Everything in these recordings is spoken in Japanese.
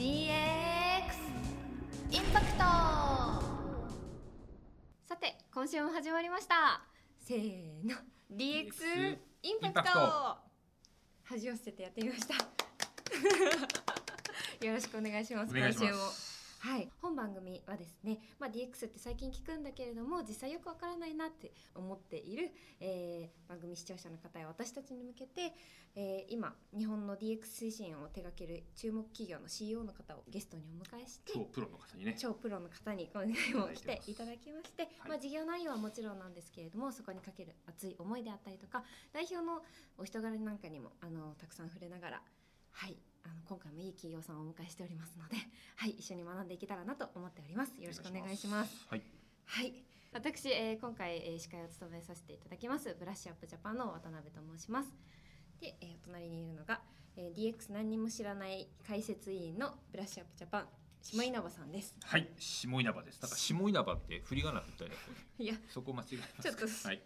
DX インパクトさて今週も始まりました。せーの。DX インパクト恥を捨ててやってみました。よろしくお願いします。今週もす。はい、本番組はですね、まあ、DX って最近聞くんだけれども実際よくわからないなって思っている、えー番組視聴者の方や私たちに向けて、えー今日本の DX 推進を手掛ける注目企業の CEO の方をゲストにお迎えして超プロの方にね。超プロの方に今回も来ていただきまして、はい。まあ、事業内容はもちろんなんですけれどもそこにかける熱い思いであったりとか代表のお人柄なんかにもあのたくさん触れながら、はい、あの今回もいい企業さんをお迎えしておりますので、はい、一緒に学んでいけたらなと思っております。よろしくお願いします。はい。はい、私、えー今回、えー司会を務めさせていただきますブラッシュアップジャパンの渡辺と申します。で、えーお隣にいるのが、えー DX 何にも知らない解説委員のブラッシュアップジャパン下稲葉さんです。はい。下稲葉です。だから下稲葉って振り仮名みたいな。いや、そこ間違えますか。ちょっとはい。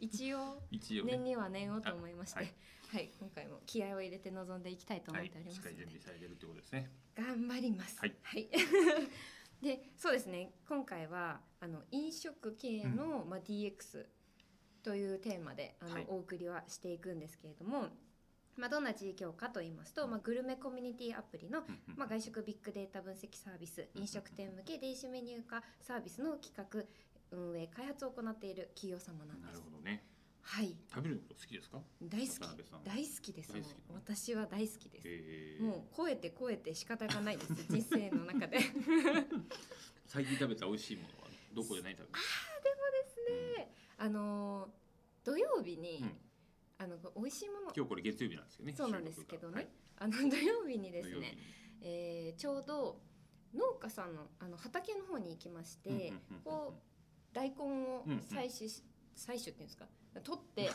一応 一応ね。念には念をと思いまして、ははいい、今回も気合を入れて臨んでいきたいと思はいっており。ましっかすので、り準備されてるってことですね。頑張ります。はい。で、そうですね。今回はあの飲食系の、まあ DX というテーマであの、はいお送りはしていくんですけれども、まあどんな事業かと言いますと、まあグルメコミュニティアプリのうんうん。まあ、外食ビッグデータ分析サービス飲食店向け電子メニュー化サービスの企画運営開発を行っている企業様なんです。なるほどね。はい。食べること好きですか？大好き。大好きです。大好き。もう私は大好きです、えー。もう超えて超えて仕方がないです。人生の中で。で も最近食べた美味しいものはどこで何食べる。ですね。あのー土曜日に、うんあの美味しいもの。今日これ月曜日なんですよね。そうなんですけどね、はい。あの土曜日にですね、えーちょうど農家さんのあの畑の方に行きまして、こう大根を採取し、採取っていうんですか？取って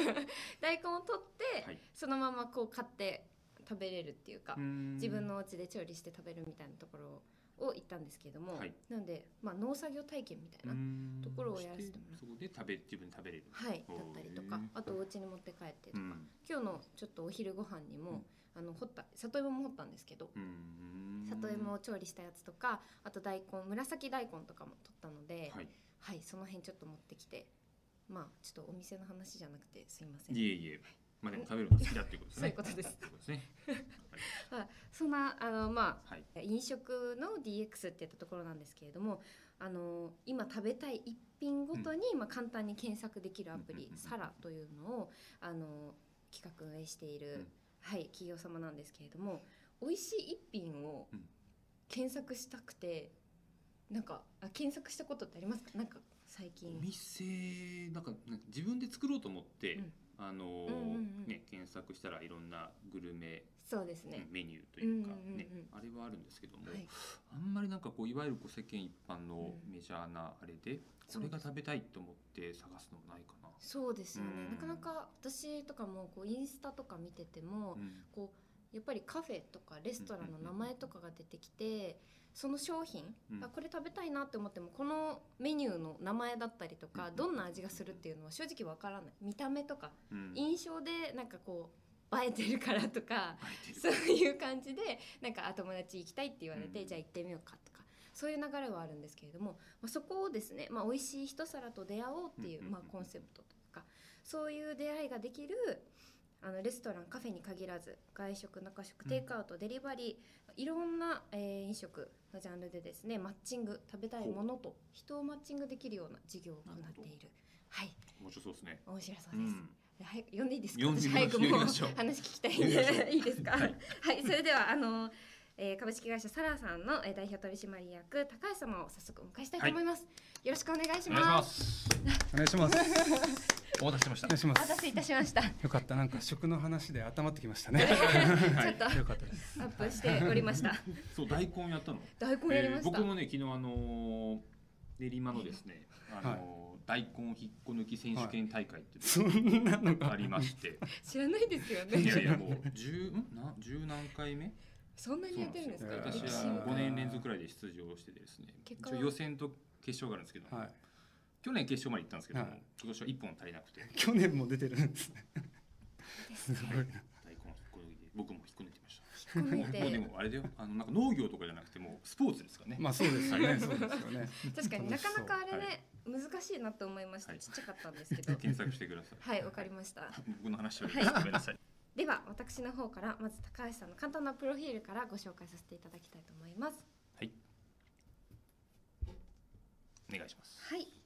大根を取って、はい。そのままこう買って食べれるっていうか、うん。自分のお家で調理して食べるみたいなところを行ったんですけれども、はい。なんで、まあ、農作業体験みたいな、うん。ところをやらせてもらうそこで食べ自分で食べれる。はいだったりとかあとお家に持って帰ってとか、うん。今日のちょっとお昼ご飯にも、うん。あの掘った里芋も掘ったんですけど、うん。里芋を調理したやつとかあと大根紫大根とかも取ったので、はい。はい、その辺ちょっと持ってきてまあちょっとお店の話じゃなくてすいません。いえいえ。まあでも食べるのが好きだっていうことですね。そういうことです。そういうことですね。ま あ、そんなあのまあはい。飲食の DX っていったところなんですけれどもあの今食べたい一品ごとに、まあ、簡単に検索できるアプリ、うんうんうんサラというのをあの企画運営している、うん。はい、企業様なんですけれども美味しい一品をうん。検索したくてなんかあ検索したことってありますか？なんか最近。お店なんか自分で作ろうと思って、うんあのね検索したらいろんなグルメ、そうですね、メニューというか、ねあれはあるんですけども、はい、あんまりなんかこういわゆるこう世間一般のうん。メジャーなあれで、そうです。これが食べたいと思って探すのもないかな。そうですよね、うん。なかなか私とかもこうインスタとか見てても、うん。こうやっぱりカフェとかレストランの名前とかが出てきてその商品、うん。あこれ食べたいなって思ってもこのメニューの名前だったりとか、うんどんな味がするっていうのは正直わからない。見た目とかうん。印象でなんかこう映えてるからとかそうるいう感じでなんかあ友達行きたいって言われて、うん。じゃあ行ってみようかとかそういう流れはあるんですけれども、まあ、そこをですね、まあ、美味しい一皿と出会おうっていう、まあ、コンセプトとかそういう出会いができるあのレストランカフェに限らず外食中食テイクアウト、デリバリーいろんな、えー飲食のジャンルでですねマッチング食べたいものと人をマッチングできるような事業を行っているはい面白そうですね。面白そうです。うんはい、呼んでいいですか？早くも話聞きたいんでいいですか？ははいい、それでは、あの、えー、株式会社サラさんの、えー、代表取締役高橋様を早速お迎えしたいと思います。よろしくお願いしま。す。お願いします。お待たせしましたお待たす。せいたしました。ちよかった、なんか食の話で頭ってきましたね。ょっとアよかったです。ップしておりました。そう大根やったの？大根やりました。えー僕もね昨日あのー練馬のですね、あのー大根引っこ抜き選手権大会っていうそんなのが？ありまして、知らないですよいね。やいやもう十ん？な十何回目？そんなにやってるんですか？私は5年連続くらいで出場してですね一応予選と決勝があるんですけど、はい。去年決勝まで行ったんですけども、はい。今年は1本足りなくて。去年も出てるんですね。すごいな。大根引っこ抜いて僕も引っこ抜いてました。引もうでてもあれだよ。あのなんか農業とかじゃなくてもうスポーツですからね、まあそうですよね。そうですよね。確かになかなかあれはね難しいなと思いました。はい。ちっちゃかったんですけど。検索してください。はいわかりました。僕の話ははい。ごめんなさい。では私の方からまず高橋さんの簡単なプロフィールからご紹介させていただきたいと思います。はい。お願いします。はい、はい、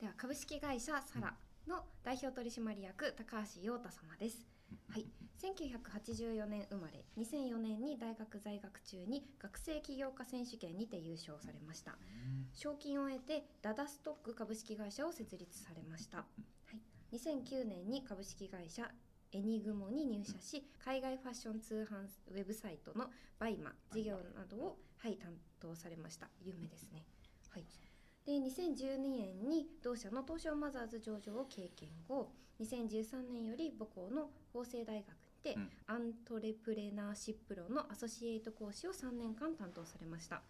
では株式会社サラの代表取締役高橋陽太様です。はい、1984年生まれ2004年に大学在学中に学生起業家選手権にて優勝されました。賞金を得てダダストック株式会社を設立されました、はい、2009年に株式会社エニグモに入社し海外ファッション通販ウェブサイトのバイマ事業などを、はい、担当されました。有名ですね、はい、で2012年に同社の東証マザーズ上場を経験後2013年より母校の法政大学で、うん。アントレプレナーシップ論のアソシエイト講師を3年間担当されました。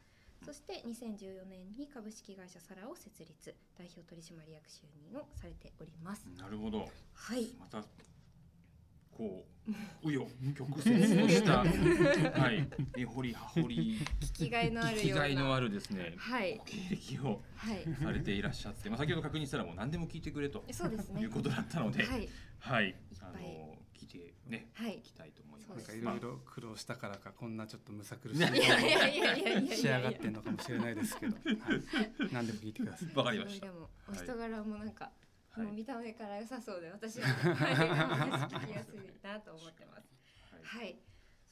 そして2014年に株式会社サラを設立。代表取締役就任をされております。なるほど。はい。またこう紆余曲折とした はい。根掘り葉掘り聞きがいのあ聞るような。きがいのあるですね。はい。ご経歴をはい。されていらっしゃって、まあ、先ほど確認したらもう何でも聞いてくれとそうですね。いうことだったので、はい。はい、ぱい。あの聞いてね、はい。いきたいと思います。なんかいろいろ苦労したからかこんなちょっとむさ苦しいいやいやいやいやいやいや。仕上がってんのかもしれないですけど、はい、何でも聞いてください。わかりました。おはい人柄もなんか、はいもう見た目から良さそうで私は、はい、聞きやすいなと思ってますはいはい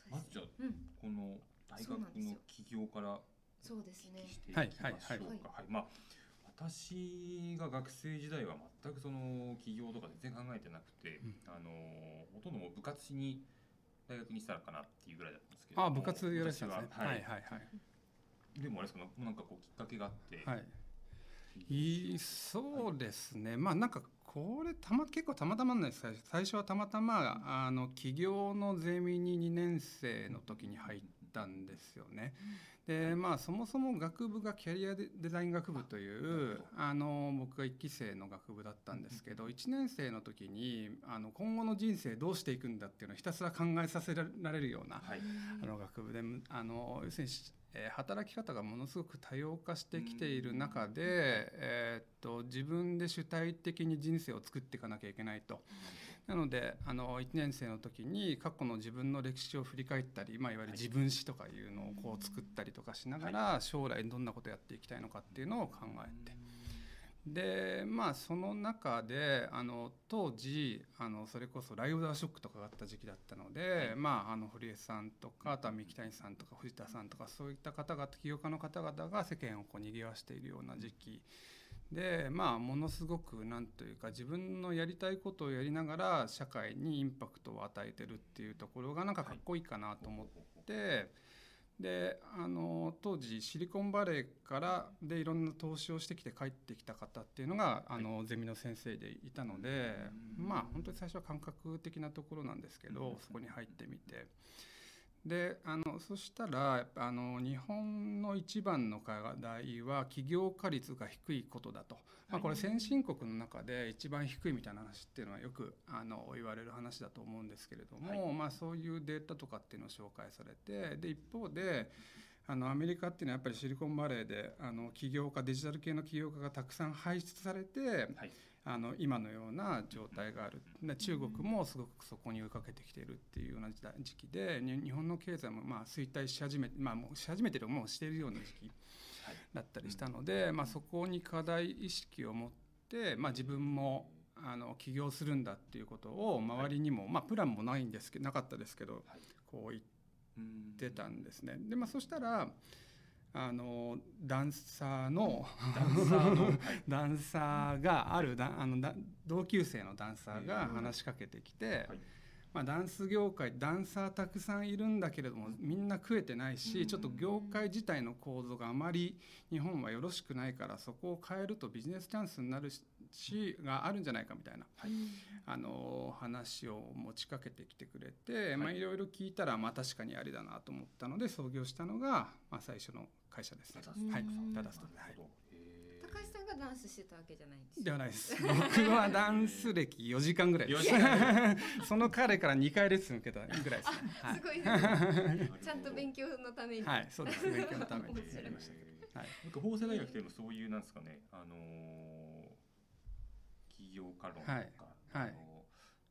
まずじゃあうんこの大学の起業からそうですねしていきましょうか。はいはいはいまあ私が学生時代は全くその起業とか全然考えてなくて、うんあのほとんどもう部活に大学にしたらかなっていうぐらいだったんですけども。あ、部活やられてたんですね。私ははいい。ははいはい。でもあれですかね、なんかこうきっかけがあって。はい。いいそうですね。まあなんかこれたま結構たまたまなんです最初最初はたまたまあの起業のゼミに2年生の時に入ったんですよね。でまあそもそも学部がキャリアデデザイン学部というあの僕が1期生の学部だったんですけど1年生の時にあの今後の人生どうしていくんだっていうのをひたすら考えさせられるようなはい。あの学部であの要するに、えー働き方がものすごく多様化してきている中で、えーっと自分で主体的に人生を作っていかなきゃいけないと。なのであの1年生の時に過去の自分の歴史を振り返ったり、まあ、いわゆる自分史とかいうのをこう作ったりとかしながら将来どんなことをやっていきたいのかっていうのを考えて。でまあその中であの当時あのそれこそライオダーショックとかがあった時期だったので、まああの堀江さんとかあとは三木谷さんとか藤田さんとかそういった方々起業家の方々が世間をこう賑わしているような時期でまあものすごくなんというか自分のやりたいことをやりながら社会にインパクトを与えてるっていうところがなんかかっこいいかなと思って。であの当時シリコンバレーからでいろんな投資をしてきて帰ってきた方っていうのがあのゼミの先生でいたのでまあ本当に最初は感覚的なところなんですけどそこに入ってみてであのそしたらあの日本の一番の課題は起業家率が低いことだと、まあ、これ先進国の中で一番低いみたいな話っていうのはよくあの言われる話だと思うんですけれども、まあ、そういうデータとかっていうのを紹介されてで一方であのアメリカっていうのはやっぱりシリコンバレーであの起業家デジタル系の起業家がたくさん輩出されて、はいあの今のような状態がある。で中国もすごくそこに追いかけてきているっていうような時代時期でに日本の経済もまあ衰退し始めまあもうし始めてるもうしているような時期はいだったりしたので、まあ、そこに課題意識を持って、まあ、自分もあの起業するんだっていうことを周りにも、まあ、プランもないんですけどなかったですけどはい。こう言っうんてたんですね。でまあ、そしたらあのダンサーのダンサーの、はい。ダンサーがあるだあのだ同級生のダンサーが話しかけてきて、はい。まあ、ダンス業界ダンサーたくさんいるんだけれどもみんな食えてないしちょっと業界自体の構造があまり日本はよろしくないからそこを変えるとビジネスチャンスになるしがあるんじゃないかみたいな、はい。あの話を持ちかけてきてくれて、まあ、いろいろ聞いたら、まあ、確かにありだなと思ったので創業したのが、まあ、最初の会社です高高橋さんがダンスしてたわけじゃないんですよ。ではないです。僕はダンス歴4時間ぐらいで4す その彼から2回レッスン受けたぐらいですね。はすごいですね。ちゃんと勉強のために、い、はい、そうです。勉強のために。やりましたけどはい。なんか法政大学でもそういうなんですかね、あのー起業家論とか、はいはい。あのー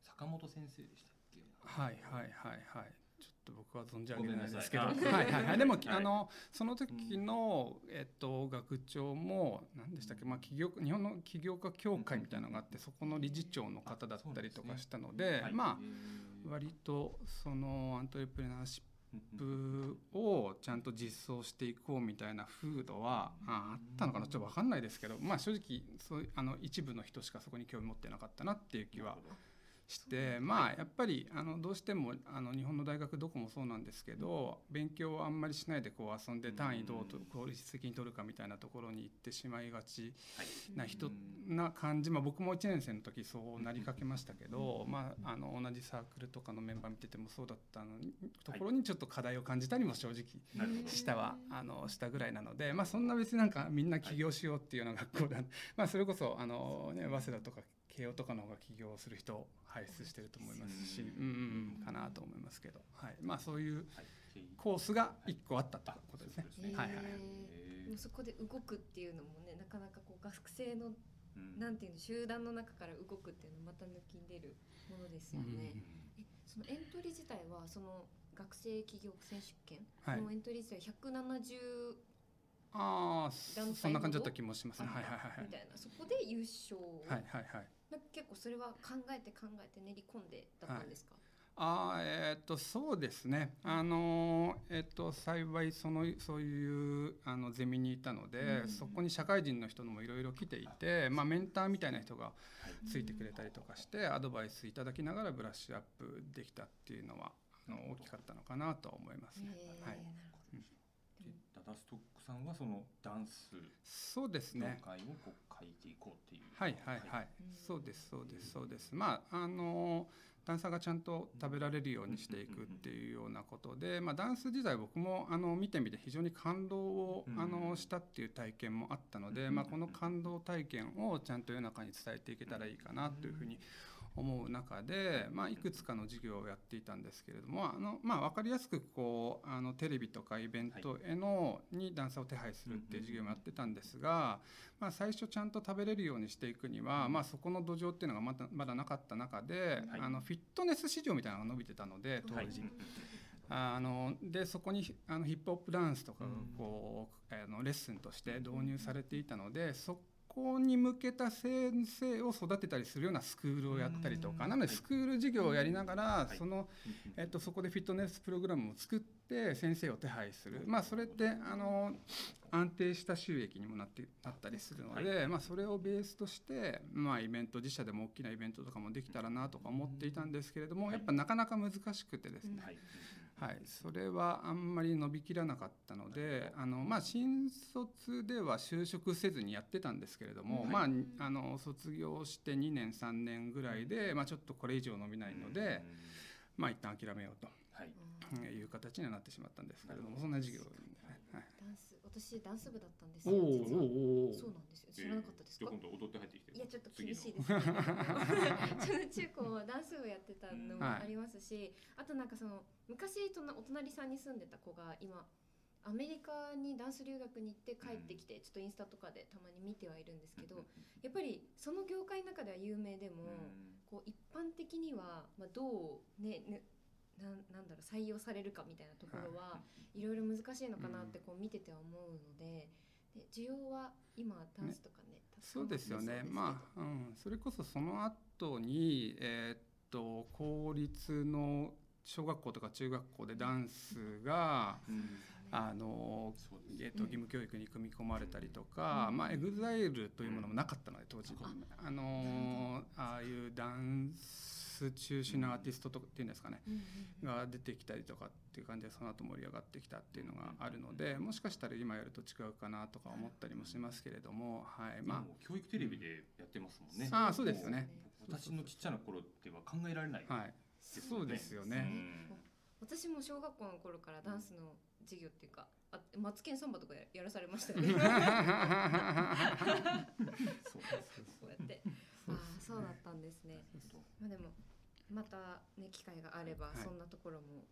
坂本先生でしたっけ？はいはいはいはい。ちょっと僕は存じ上げないですけど。ごはいはいはい。でも、はい。あのその時の、えっと学長も何でしたっけ、まあ、起業日本の起業家協会みたいなのがあってそこの理事長の方だったりとかしたのではい。まあえー。割とそのアントレプレナーシッうんプをちゃんと実装していこうみたいな風土はああったのかな？ちょっと分かんないですけどまあ正直そういうあの一部の人しかそこに興味持ってなかったなっていう気はしてまあやっぱりあのどうしてもあの日本の大学どこもそうなんですけど勉強をあんまりしないでこう遊んで単位どうと効率的に取るかみたいなところに行ってしまいがちはい。な人うん。な感じ、まあ、僕も1年生の時そうなりかけましたけど、まあ、あの同じサークルとかのメンバー見ててもそうだったのにところにちょっと課題を感じたりも正直したはあのしたぐらいなので、まあ、そんな別になんかみんな起業しようっていうような学校だ、まあそれこそあの、ね、早稲田とか慶応とかの方が起業する人を輩出してると思いますし、うんうんうん、かなと思いますけど、はいまあ、そういうコースが1個あったということですね。そうですねはいはいはいへーでもそこで動くっていうのもねなかなかこう学生のうんなんていうの集団の中から動くっていうのまた抜きん出るものですよね。えそのエントリー自体はその学生企業選手権はいのエントリー自体170ああそんな感じだった気もしますね。はいはいはいみたいなそこで優勝、はいはいはい。なんか結構それは考えて考えて練り込んでだったんですか、あーえーっとそうですね、あのーえーっと幸いそのそういうあのゼミにいたので、うんそこに社会人の人もいろいろ来ていて、まあ、メンターみたいな人がはいついてくれたりとかしてアドバイスいただきながらブラッシュアップできたっていうのはあの大きかったのかなとは思いますね。はい、なるほどでダダストックさんはそのダンスそうです業ね界をこう変えていこうっていう。はいはいはい、うんそうですそうですそうです。まああのダンサーがちゃんと食べられるようにしていくっていうようなことで、まあ、ダンス自体僕もあの見てみて非常に感動をうん。あのしたっていう体験もあったので、まあ、この感動体験をちゃんと世の中に伝えていけたらいいかなというふうに思う中で、まあ、いくつかの授業をやっていたんですけれどもあの、まあ、分かりやすくこうあのテレビとかイベントへのにダンサーを手配するっていう授業もやってたんですが、まあ、最初ちゃんと食べれるようにしていくには、まあ、そこの土壌っていうのがまだまだなかった中で、はい。あのフィットネス市場みたいなのが伸びてたので当はい。時。あのでそこにあのヒップホップダンスとかがうんこう、あのレッスンとして導入されていたのでそこに向けた先生を育てたりするようなスクールをやったりとかうん。なのでスクール授業をやりながらい。その、えっと、そこでフィットネスプログラムを作って先生を手配する、まあ、それってあの安定した収益にもなってなったりするので、まあ、それをベースとして、まあ、イベント自社でも大きなイベントとかもできたらなとか思っていたんですけれどもやっぱなかなか難しくてですね、はい。はい、それはあんまり伸びきらなかったのであの、まあ、新卒では就職せずにやってたんですけれども、はいまあ、あの卒業して2年3年ぐらいで、まあ、ちょっとこれ以上伸びないので、うん。まあ一旦諦めようとはい。うんいう形にはなってしまったんですけれどもそんな授業に、はい、ダンス私ダンス部だったんですおよ実は。そうなんですよ。知らなかったですか？じゃあ今度踊って入ってきて。いやちょっと厳しいです。けど中高はダンス部やってたのもありますし、あとなんかその昔となお隣さんに住んでた子が今アメリカにダンス留学に行って帰ってきて、ちょっとインスタとかでたまに見てはいるんですけど、やっぱりその業界の中では有名でも、こう一般的には、まあ、どうねねなんなんだろう採用されるかみたいなところはい。ろいろ難しいのかなってこう見てては思うのでで需要は今ダンスとかねたくさんそうですよね。まあ、うん、それこそその後にえーっと公立の小学校とか中学校でダンスがうん。あのえー、と義務教育に組み込まれたりとか、まあ、エグザイルというものもなかったので当時。ああのーああいうダンス中心のアーティストとかっていうんですかね。うんうんうん。が出てきたりとかっていう感じでその後盛り上がってきたっていうのがあるのでもしかしたら今やると違うかなとか思ったりもしますけれども、はいま今もう教育テレビでやってますもんね。ああそうですよね。私のちっちゃな頃では考えられない。あ、はい、そうですよね。うん。私も小学校の頃からダンスの授業っていうかあマツケンサンバとかややらされましたよね。こ そううやって。ああそうだったんですね。まあでもまたね機会があればはい。そんなところも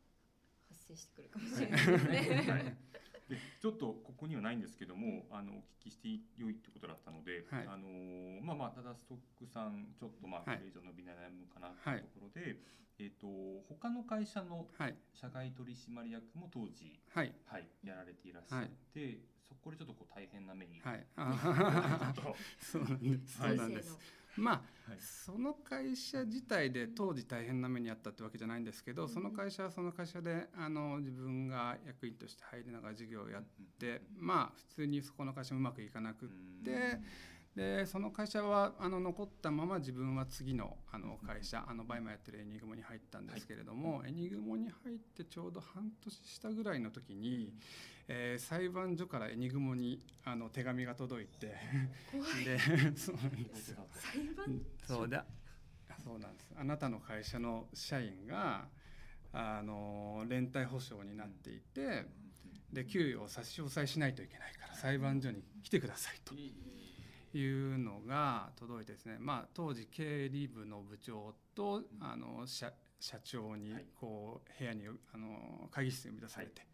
発生してくるかもしれないですね、はちょっとここにはないんですけどもあのお聞きしてよいってことだったので、はい。あのーまあまあただストックさんちょっとまあはい。これ以上伸び悩むかなってはいいうところで、えっ、と他の会社のはい。社外取締役も当時はい。はいやられていらっしゃって、そこでちょっとこう大変な目に、はい。ちあょっとそうなんです。そうなんですまあはい。その会社自体で当時大変な目にあったってわけじゃないんですけど、その会社はその会社であの自分が役員として入りながら事業をやって、まあ普通にそこの会社もうまくいかなくって、でその会社はあの残ったまま自分は次のあの会社あのバイマやってるエニグモに入ったんですけれども、エニグモに入ってちょうど半年したぐらいの時に、えー裁判所からエニグモにあの手紙が届いて。怖い。で そうなんですよ。裁判そうだ。そうなんです。あなたの会社の社員があの連帯保証になっていてで給与を差し押さえしないといけないから裁判所に来てくださいと。いうのが届いてですね、まあ、当時経理部の部長とあの社社長にはい。こう部屋にあの会議室に呼び出されて、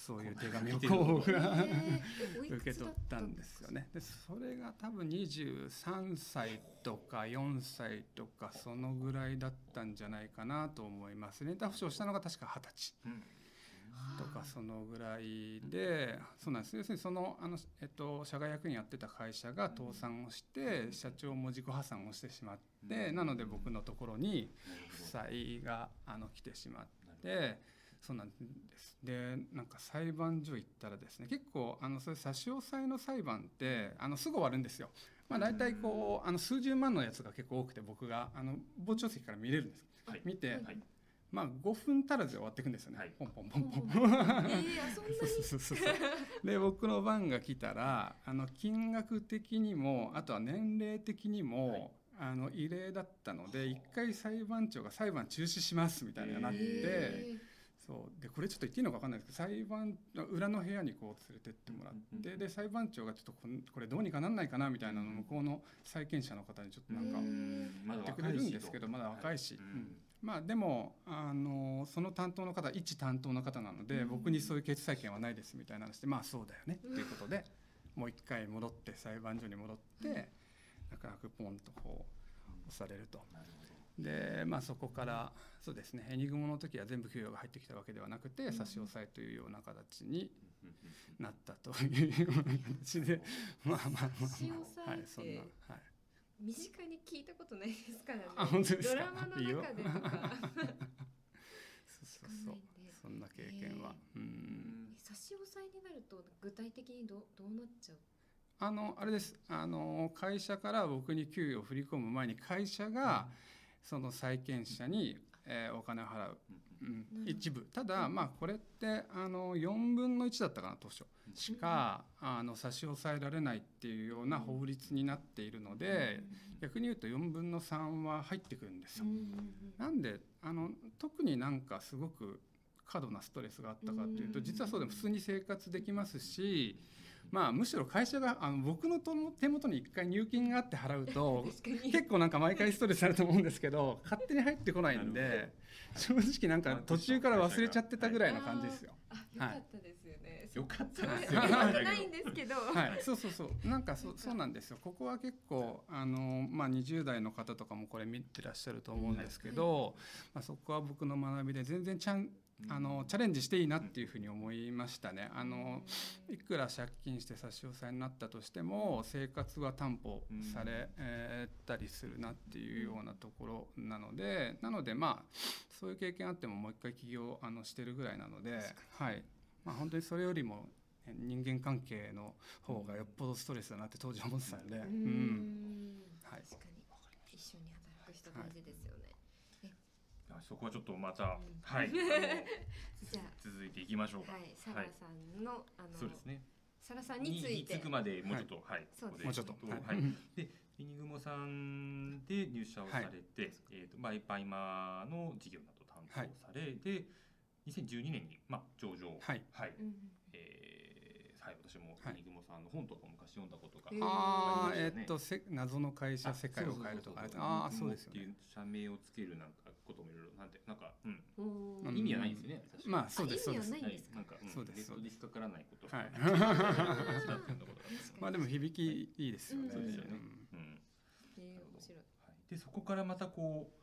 そういう手紙をこう 受け取ったんですよね。でそれが多分23歳とか4歳とかそのぐらいだったんじゃないかなと思います。レンタ保証したのが確か20歳うんとかそのぐらいでそうなんです要するにそのあの、えっと、社外役員やってた会社が倒産をして社長も自己破産をしてしまってなので僕のところに負債があの来てしまって。そうなんです。でなんか裁判所行ったらですね結構あのそういう差し押さえの裁判ってあのすぐ終わるんですよ。まあ、大体こうあの数十万のやつが結構多くて僕があの傍聴席から見れるんです。はい。見て、はい。まあ、5分足らずで終わっていくんですよね、はい。ポンポンポンポン。で僕の番が来たらあの金額的にもあとは年齢的にも、あの異例だったので一回裁判長が裁判中止しますみたいになって、えそう。でこれちょっと言っていいのか分かんないですけど裁判裏の部屋にこう連れてってもらって、で裁判長がちょっとこれどうにかなんないかなみたいなのを向こうの債権者の方にちょっとなんか言ってくれるんですけどまだ若いし、うん。うん。まあでもあのその担当の方一担当の方なので、うん。僕にそういう決裁権はないですみたいな話でまあそうだよねっていうことで、もう一回戻って裁判所に戻って、なかなかポンとこう押されると。なるほどでまあそこからそうですねエニグモの時は全部給与が入ってきたわけではなくて、うん。差し押さえというような形にうん。うんうんなったというような形でまあまあまあまあ差し押さえはいそんなはい。身近に聞いたことないですからね。あ本当ですか？ドラマの中でとか。そうそうそんでそんな経験は、うん差し押さえになると具体的にどうどうなっちゃう？あのあれです。あの会社から僕に給与を振り込む前に会社がその債権者に、えーお金を払う、うん一部。ただまあこれってあの4分の1だったかな当初。しかあの差し押さえられないっていうような法律になっているので逆に言うと4分の3は入ってくるんですよ。なんであの特になんかすごく過度なストレスがあったかというとうん。実はそうでも普通に生活できますし、まあ、むしろ会社があの僕のと手元に1回入金があって払うと 結構なんか毎回ストレスあると思うんですけど 勝手に入ってこないんで正直なんか途中から忘れちゃってたぐらいな感じですよ。あよかったですよね、よかったですよ。ないんですけど、はい、そうそうそう。なんかそそうなんですよ。ここは結構あの、まあ、20代の方とかもこれ見てらっしゃると思うんですけど、まあ、そこは僕の学びで全然ちゃんあのチャレンジしていいなっていうふうに思いましたね。あのいくら借金して差し押さえになったとしても生活は担保され、えーたりするなっていうようなところなのでなのでまあそういう経験あってももう一回起業あのしてるぐらいなので、はい。まあ、本当にそれよりもね人間関係の方がよっぽどストレスだなって当時思ってたんで、ううん。んはい。確かに。一緒に働く人大事ですよね、あそこはちょっとまた、うん。はい じゃ続いていきましょうか。あはいサラさんの、あのそうですね。サラさんについて。につくまでもうちょっとはい。そうです。ここでもうちょっと、ははい。い。でエニグモさんで入社をされて、えっ、とバイバイマーの事業など担当され、で2012年にまあ上場。はい。はい。うんえーはい私もはい。エニグモさんの本とか昔読んだことがああえっとせ謎の会社世界を変えるとかああそうですよね。っていう社名をつけるなんかこともいろいろなんてなんか、うん、意味はないんですよね。まあそうですそうです。味はないんですか？なんか、うん、そうですネットで引っかからないこと。はい。まあでも響きいいですよね。そうですよね。うん。面白い。はい、でそこからまたこう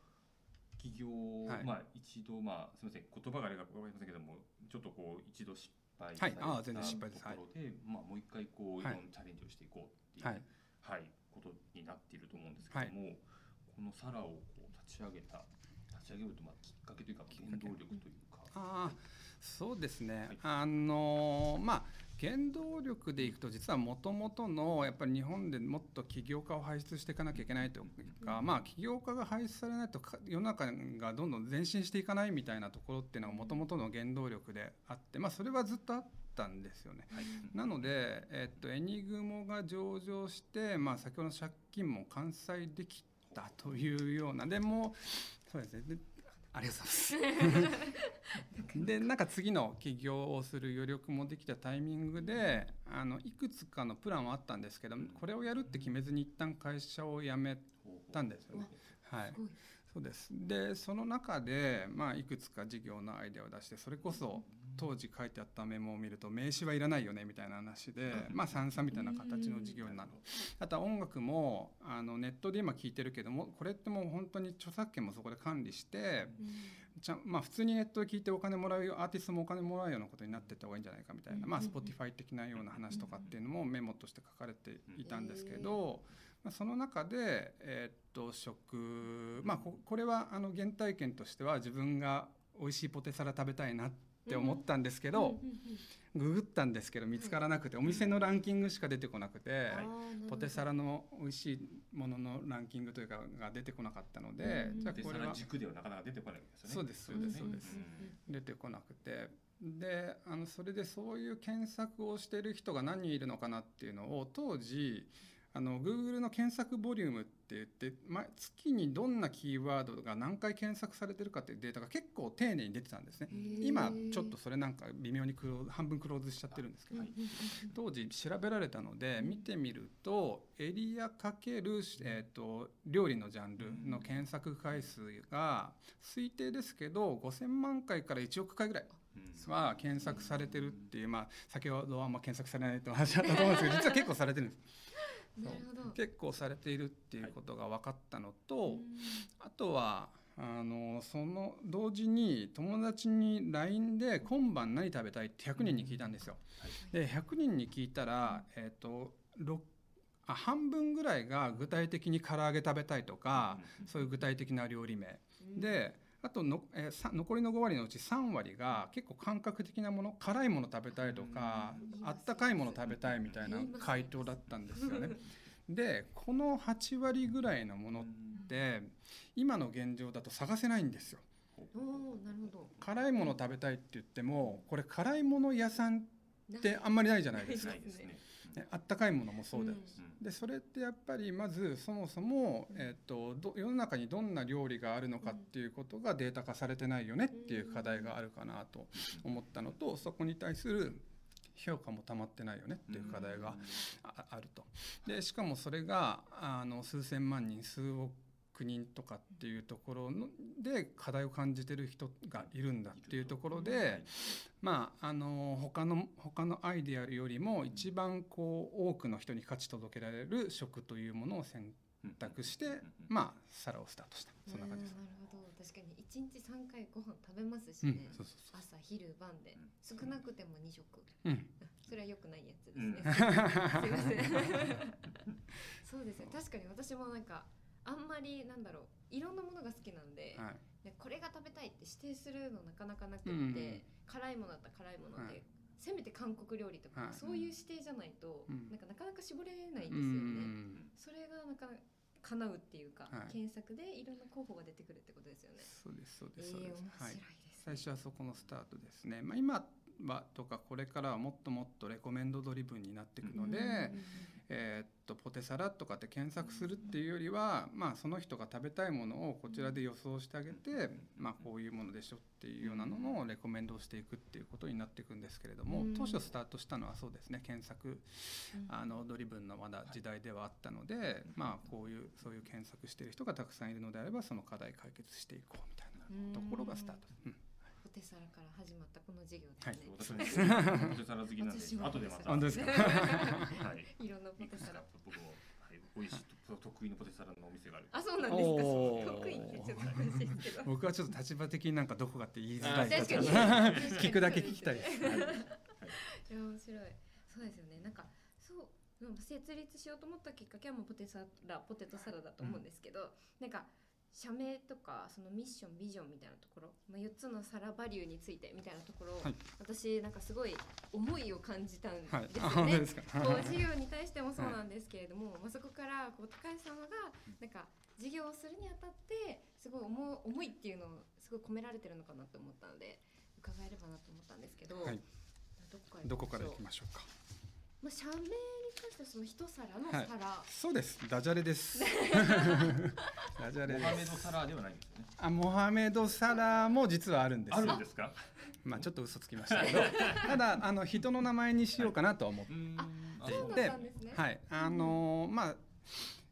起業、はい。まあ一度まあすみません言葉があれがわかりませんけどもちょっとこう一度失敗はい。されたああ全然失敗です。ところで、まあもう一回こういはい。ろんなチャレンジをしていこうっていう、はい。はいことになっていると思うんですけども、このサラをこう立ち上げた立ち上げるとまあきっかけというか原動力というか。ああそうですね、はい。あのまあ原動力でいくと実はもともとのやっぱり日本でもっと起業家を輩出していかなきゃいけないというか、まあ起業家が輩出されないとか世の中がどんどん前進していかないみたいなところっていうのがもともとの原動力であって、まあ、それはずっとあったんですよね。はい。なので、えっと、エニグモが上場して、まあ、先ほどの借金も完済できたというようなでもそうですねでありがとうございます。でなんか次の起業をする余力もできたタイミングであのいくつかのプランはあったんですけどこれをやるって決めずに一旦会社を辞めたんですよね。はいそうです。でその中で、まあ、いくつか事業のアイデアを出してそれこそ当時書いてあったメモを見ると名刺はいらないよねみたいな話で、まあ、三々みたいな形の事業になるあとは音楽もあのネットで今聞いてるけどもこれってもう本当に著作権もそこで管理してちゃんまあ、普通にネットで聞いてお金もらうよアーティストもお金もらうようなことになってった方がいいんじゃないかみたいな、まあ、Spotify 的なような話とかっていうのもメモとして書かれていたんですけど、まあ、その中で、えーっと食、まあ、ここれはあの原体験としては自分が美味しいポテサラ食べたいなって思ったんですけど、ググったんですけど見つからなくてお店のランキングしか出てこなくて。ポテサラの美味しいもののランキングというかが出てこなかったので、じゃあこれはら軸ではなかなか出てこないですよね。そうですそうです。そうです出てこなくて。であのそれでそういう検索をしてる人が何人いるのかなっていうのを当時あの Google の検索ボリュームって言って、ま、月にどんなキーワードが何回検索されてるかっていうデータが結構丁寧に出てたんですね。今ちょっとそれなんか微妙にクロー半分クローズしちゃってるんですけど、はい当時調べられたので見てみるとエリアかける、えー、と料理のジャンルの検索回数が推定ですけど5,000万回から1億回ぐらいうん。は検索されてるっていう、まあ、先ほどはあんま検索されないって話だったと思うんですけど実は結構されてるんです結構されているっていうことが分かったのと、あとはあのその同時に友達に LINE で「今晩何食べたい?」って100人に聞いたんですよ。で100人に聞いたら、えー、とろあ半分ぐらいが具体的に唐揚げ食べたいとか、そういう具体的な料理名。であとの、えーさ残りの5割のうち3割が結構感覚的なもの辛いもの食べたいとか、あったかいもの食べたいみたいな回答だったんですよね。でこの8割ぐらいのものって今の現状だと探せないんですよ。おおなるほど辛いもの食べたいって言ってもこれ辛いもの屋さんってあんまりないじゃないですかないですね。ねあったかいものもそうだよ、うん。でそれってやっぱりまずそもそも、えっとど世の中にどんな料理があるのかっていうことがデータ化されてないよねっていう課題があるかなと思ったのとそこに対する評価もたまってないよねっていう課題がああると。でしかもそれがあの数千万人数億人とかっていうところので課題を感じてる人がいるんだっていうところで、まああの他の他のアイデアよりも一番こう多くの人に価値届けられる食というものを選択して、まあ皿をスタートした。そんな感じです。なるほど。確かに一日三回ご飯食べますしうんね、朝昼晩で。うん。少なくても二食。う。うん。それは良くないやつですうん。ね、すいません。そうですね。確かに私もなんかあんまりなんだろういろんなものが好きなんで、はい。でこれが食べたいって指定するのなかなかなくって、うん辛いものだったら辛いもので、はいせめて韓国料理とか、はいそういう指定じゃないと、うんなんかなかなか絞れないんですうよね、ん。それがなか叶うっていうか、はい検索でいろんな候補が出てくるってことですよね。そうですそうえですそうです。ー面白はいい。です、最初はそこのスタートですね。まあ今はとかこれからはもっともっとレコメンドドリブンになっていくので。うんえーっとポテサラとかって検索するっていうよりは、まあ、その人が食べたいものをこちらで予想してあげて、まあ、こういうものでしょっていうようなのをレコメンドしていくっていうことになっていくんですけれども、うん。当初スタートしたのはそうですね。検索うん。あのドリブンのまだ時代ではあったので、まあ、こういうそういう検索している人がたくさんいるのであればその課題解決していこうみたいなところがスタート。うん。ポテサラから始まったこの授業ですはいね。私もポ テサラ好きなんで後でまたですか？はい いろんなポテサラ。僕もはい美味しいと得意のポテサラのお店があるあ、そうなんですか。得意ってちょっと話ですけど。僕はちょっと立場的になんかどこかって言いづらい確かに 聞くだけ聞きたいです。面白い。そうですよね。なんかそう設立しようと思ったきっかけはもうポテサラポテトサラだと思うんですけど、なんか社名とかそのミッションビジョンみたいなところ、まあ4つのサラバリューについてみたいなところを、はい私なんかすごい思いを感じたんですよはい。ね。あ本当ですか。こう事業に対してもそうなんですけれども、まあ、そこからこう高橋様がなんか事業をするにあたってすごい思う思いっていうのをすごい込められてるのかなと思ったので伺えればなと思ったんですけど、はいどこからどこから行行ききましょうか？まあ、社名に関してはその一皿のはい皿、そうです。ダジャレです。ダジャレモハメド。サラではないんですよねあ、モハメドサラも実はあるんですよあるん。ですか？まあちょっと嘘つきましたけど、ただあの人の名前にしようかなとは思ってうーんあそうだでったんですね。はい、あのーまあ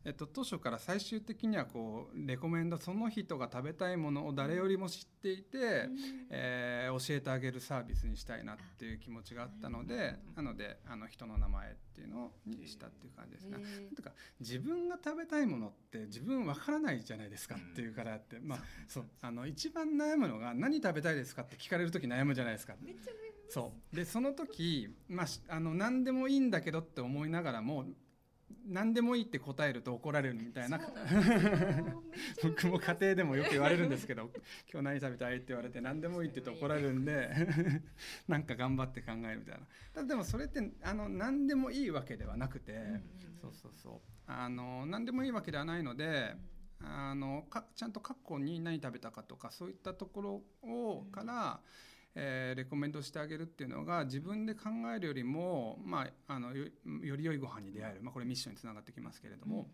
えっと、当初から最終的にはこうレコメンドその人が食べたいものを誰よりも知っていて、うん。えー教えてあげるサービスにしたいなっていう気持ちがあったのでなのであの人の名前っていうのにしたっていう感じですね。か自分が食べたいものって自分わからないじゃないですかっていうからって、まあそう。あの一番悩むのが何食べたいですかって聞かれる時悩むじゃないですか。そう。でその時、まあし、あの何でもいいんだけどって思いながらも何でもいいって答えると怒られるみたいな。僕も家庭でもよく言われるんですけど「今日何食べたい?」って言われて何でもいいって言うと怒られるんで なんか頑張って考えるみたいな。ただでもそれってあの何でもいいわけではなくて、そうそうあの何でもいいわけではないのであのかちゃんと過去に何食べたかとかそういったところをから、えーレコメンドしてあげるっていうのが自分で考えるよりも、まあ、あのよより良いご飯に出会える、まあ、これミッションにつながってきますけれども、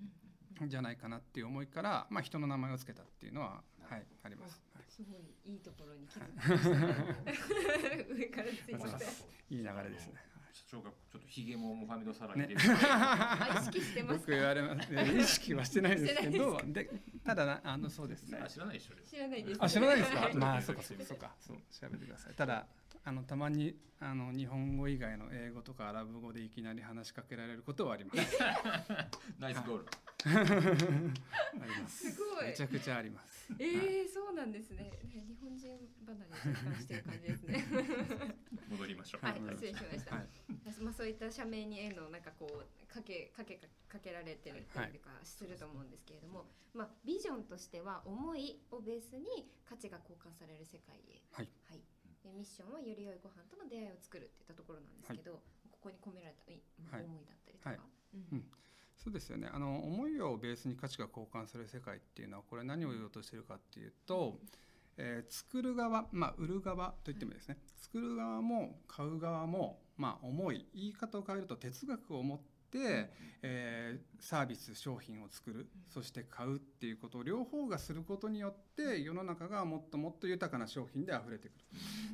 じゃないかなっていう思いから、まあ、人の名前を付けたっていうのは、はい、あります。はい。すごいいいところに気づきましたね。上からついてきて。いい流れですね。社長がちょっとヒゲもモハメドサラねに入れる、あ意識してますか？僕言われます、ね、意識はしてないですけど。でただなあのそうですね。あ知らないでしょ知らないですあ知らないですか？はいまあそうかそうかそうか。そう調べてください。ただあのたまにあの日本語以外の英語とかアラブ語でいきなり話しかけられることはあります。ナイスゴールす。すごい。めちゃくちゃあります。えー、そうなんですね。ね日本人離れ若干してる感じですね。戻りましょう。はいはい。失礼しました。はい。まあそういった社名に縁のなんかこうかけかけかけられてるっていうかすると思うんですけれども、まあビジョンとしては思いをベースに価値が交換される世界へ。はい。はい。でミッションはより良いご飯との出会いを作るっていったところなんですけど、ここに込められた思いだったりとか。うんそうですよね。あの思いをベースに価値が交換する世界っていうのはこれ何を言おうとしてるかっていうと、えー作る側、まあ、売る側と言ってもいいですね作る側も買う側も、まあ、思い言い方を変えると哲学を持って、えーサービス商品を作るそして買うっていうことを両方がすることによって世の中がもっともっと豊かな商品で溢れてくる。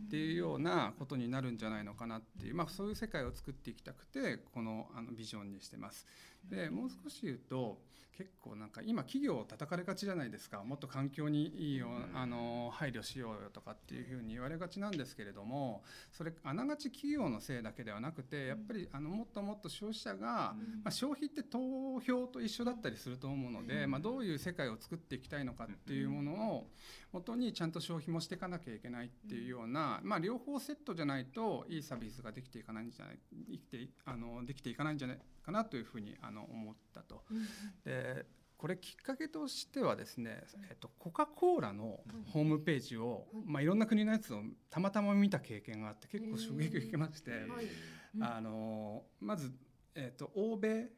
っていうようなことになるんじゃないのかなっていう、まあ、そういう世界を作っていきたくてこのあのビジョンにしてます。でもう少し言うと結構なんか今企業を叩かれがちじゃないですか。もっと環境にいいよあの配慮しようよとかっていうふうに言われがちなんですけれどもそれあながち企業のせいだけではなくてやっぱりあのもっともっと消費者が、まあ、消費って投票と一緒だったりすると思うので、まあ、どういう世界を作っていきたいのかっていうものを元にちゃんと消費もしていかなきゃいけないっていうような、まあ、両方セットじゃないといいサービスができていかないんじゃない生きていあのできていかないんじゃないかなというふうにあの思ったと。でこれきっかけとしてはですね、えっと、コカ・コーラのホームページを、まあ、いろんな国のやつをたまたま見た経験があって結構衝撃を受けまして、あのまず、えっと、欧米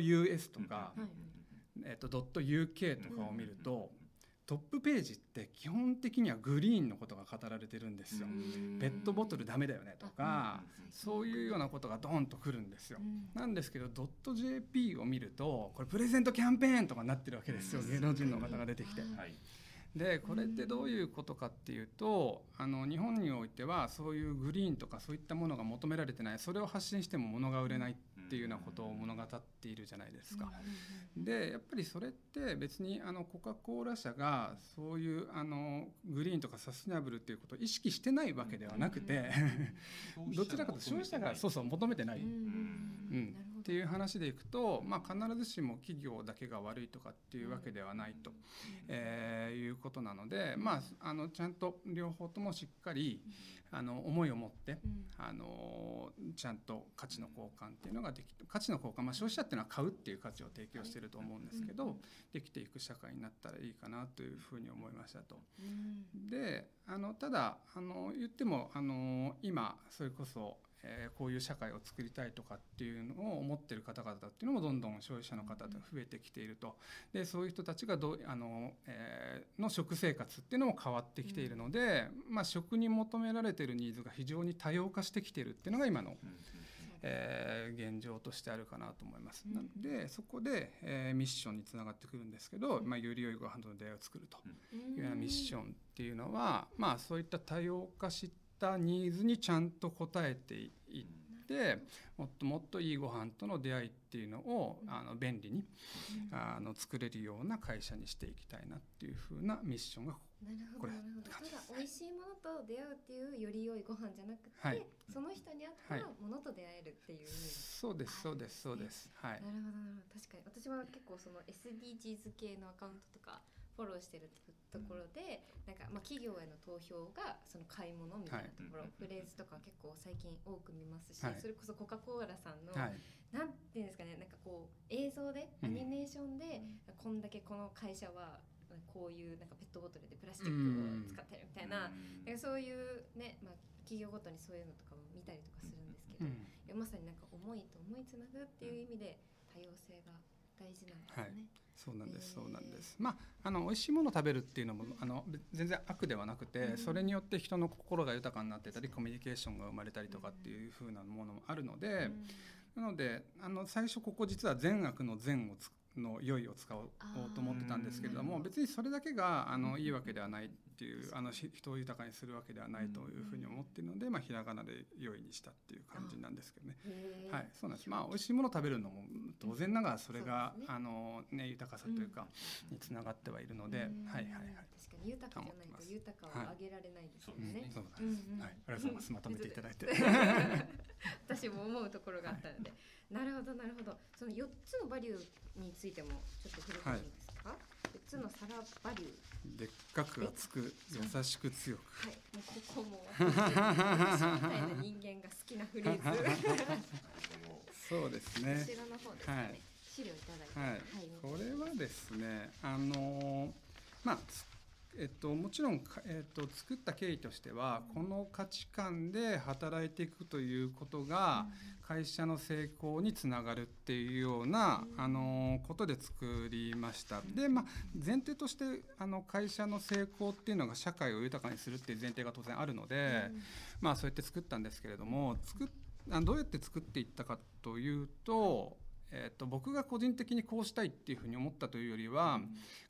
.us とか、はい。えっと、.uk とかを見ると、トップページって基本的にはグリーンのことが語られてるんですよ。ペットボトルダメだよねとかそういうようなことがドンとくるんですよ。なんですけど .jp を見るとこれプレゼントキャンペーンとかになってるわけですよ。芸能人の方が出てきて。はい。でこれってどういうことかっていうとあの日本においてはそういうグリーンとかそういったものが求められてない。それを発信しても物が売れないっていうようなことを物語っているじゃないですか。でやっぱりそれって別にあのコカ・コーラ社がそういうあのグリーンとかサスティナブルっていうことを意識してないわけではなくて どちらかというと消費者がそうそう求めてない。うんっていう話でいくと、まあ、必ずしも企業だけが悪いとかっていうわけではないと、えーいうことなので、まあ、あのちゃんと両方ともしっかりあの思いを持って、あのちゃんと価値の交換っていうのができ価値の交換、まあ、消費者っていうのは買うっていう価値を提供してると思うんですけど、できていく社会になったらいいかなというふうに思いましたと。であのただあの言ってもあの今それこそえーこういう社会を作りたいとかっていうのを思ってる方々っていうのもどんどん消費者の方で増えてきていると。でそういう人たちがどうあの、えーの食生活っていうのも変わってきているので、まあ、食に求められているニーズが非常に多様化してきているっていうのが今の、えー現状としてあるかなと思います。なのでそこで、えーミッションにつながってくるんですけど、まあ、より良いご飯との出会いを作ると。いうようなミッションっていうのは、まあ、そういった多様化したニーズにちゃんと応えていってもっともっといいご飯との出会いっていうのをあの便利にあの作れるような会社にしていきたいなっていうふうなミッションがなるほどなるほどただ美味しいものと出会うっていうより良いご飯じゃなくて、はいその人に合ったものと出会えるっていう意味、そうですそうですそうですはいなるほどなるほど確かに私は結構その SDGs 系のアカウントとかフォローしてるところで、なんかまあ企業への投票がその買い物みたいなところ、はい。フレーズとか結構最近多く見ますし、はい。それこそコカ・コーラさんの、はい。なんていうんですかねなんかこう映像でアうん。ニメーションで、こんだけこの会社はこういうなんかペットボトルでプラスチックを使ってるみたいな、なんかそういうね、まあ、企業ごとにそういうのとかも見たりとかするんですけど、いうん。やまさになんか思いと思いつなぐっていう意味で多様性が大事なんですね。そうなんですへー。そうなんです。まああの美味しいものを食べるっていうのもあのべ全然悪ではなくて、うん。それによって人の心が豊かになってたりコミュニケーションが生まれたりとかっていう風なものもあるので、なのであの最初ここ実は善悪の善をつの良いを使おうと思ってたんですけれども別にそれだけがあのいいわけではないっていうあのし人を豊かにするわけではないというふうに思っているので、まあ、ひらがなで良いにしたっていう感じなんですけどね。はい、そうなんです。まあ美味しいものを食べるのも当然ながらそれが、ねあのね豊かさというか、につながってはいるので、うんはいはいはい。確かに豊かじゃないと豊かをあげられないですよはいね。そうです。はい、ありがとうございます。まとめていただいて。私も思うところがあったので、なるほどなるほどその4つのバリューについてもちょっと触れていいですか、4つのサラバリュー。でっかく厚く優しく強く。はい。もうここも私みたいな人間が好きなフレーズ。そうですね。後ろの方ですね、はい。資料いただいて。はい、これはですね、あのまあつえっと、もちろんか、えっと、作った経緯としてはこの価値観で働いていくということが会社の成功につながるっていうような、うん。あのことで作りました。で、まあ、前提としてあの会社の成功っていうのが社会を豊かにするっていう前提が当然あるので、まあそうやって作ったんですけれども作っあどうやって作っていったかというと,、えー、と僕が個人的にこうしたいっていうふうに思ったというよりは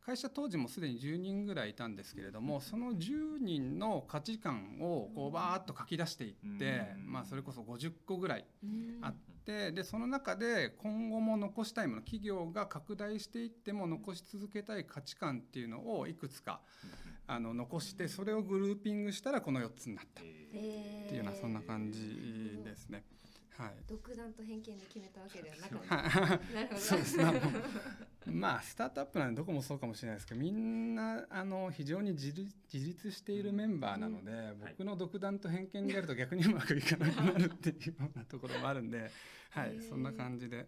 会社当時もすでに10人ぐらいいたんですけれどもその10人の価値観をこうバーッと書き出していって、うん。まあ、それこそ50個ぐらいうんあってでその中で今後も残したいもの企業が拡大していっても残し続けたい価値観っていうのをいくつかあの残してそれをグルーピングしたらこの4つになったっていうようなそんな感じですね。はい。独断と偏見で決めたわけではなかっはいたなるほど。そうです。ね。まあスタートアップなんでどこもそうかもしれないですけど、みんなあの非常に自立自立しているメンバーなので、僕の独断と偏見でやると逆にうまくいかなくなるっていうようなところもあるん。で、はい、そんな感じで、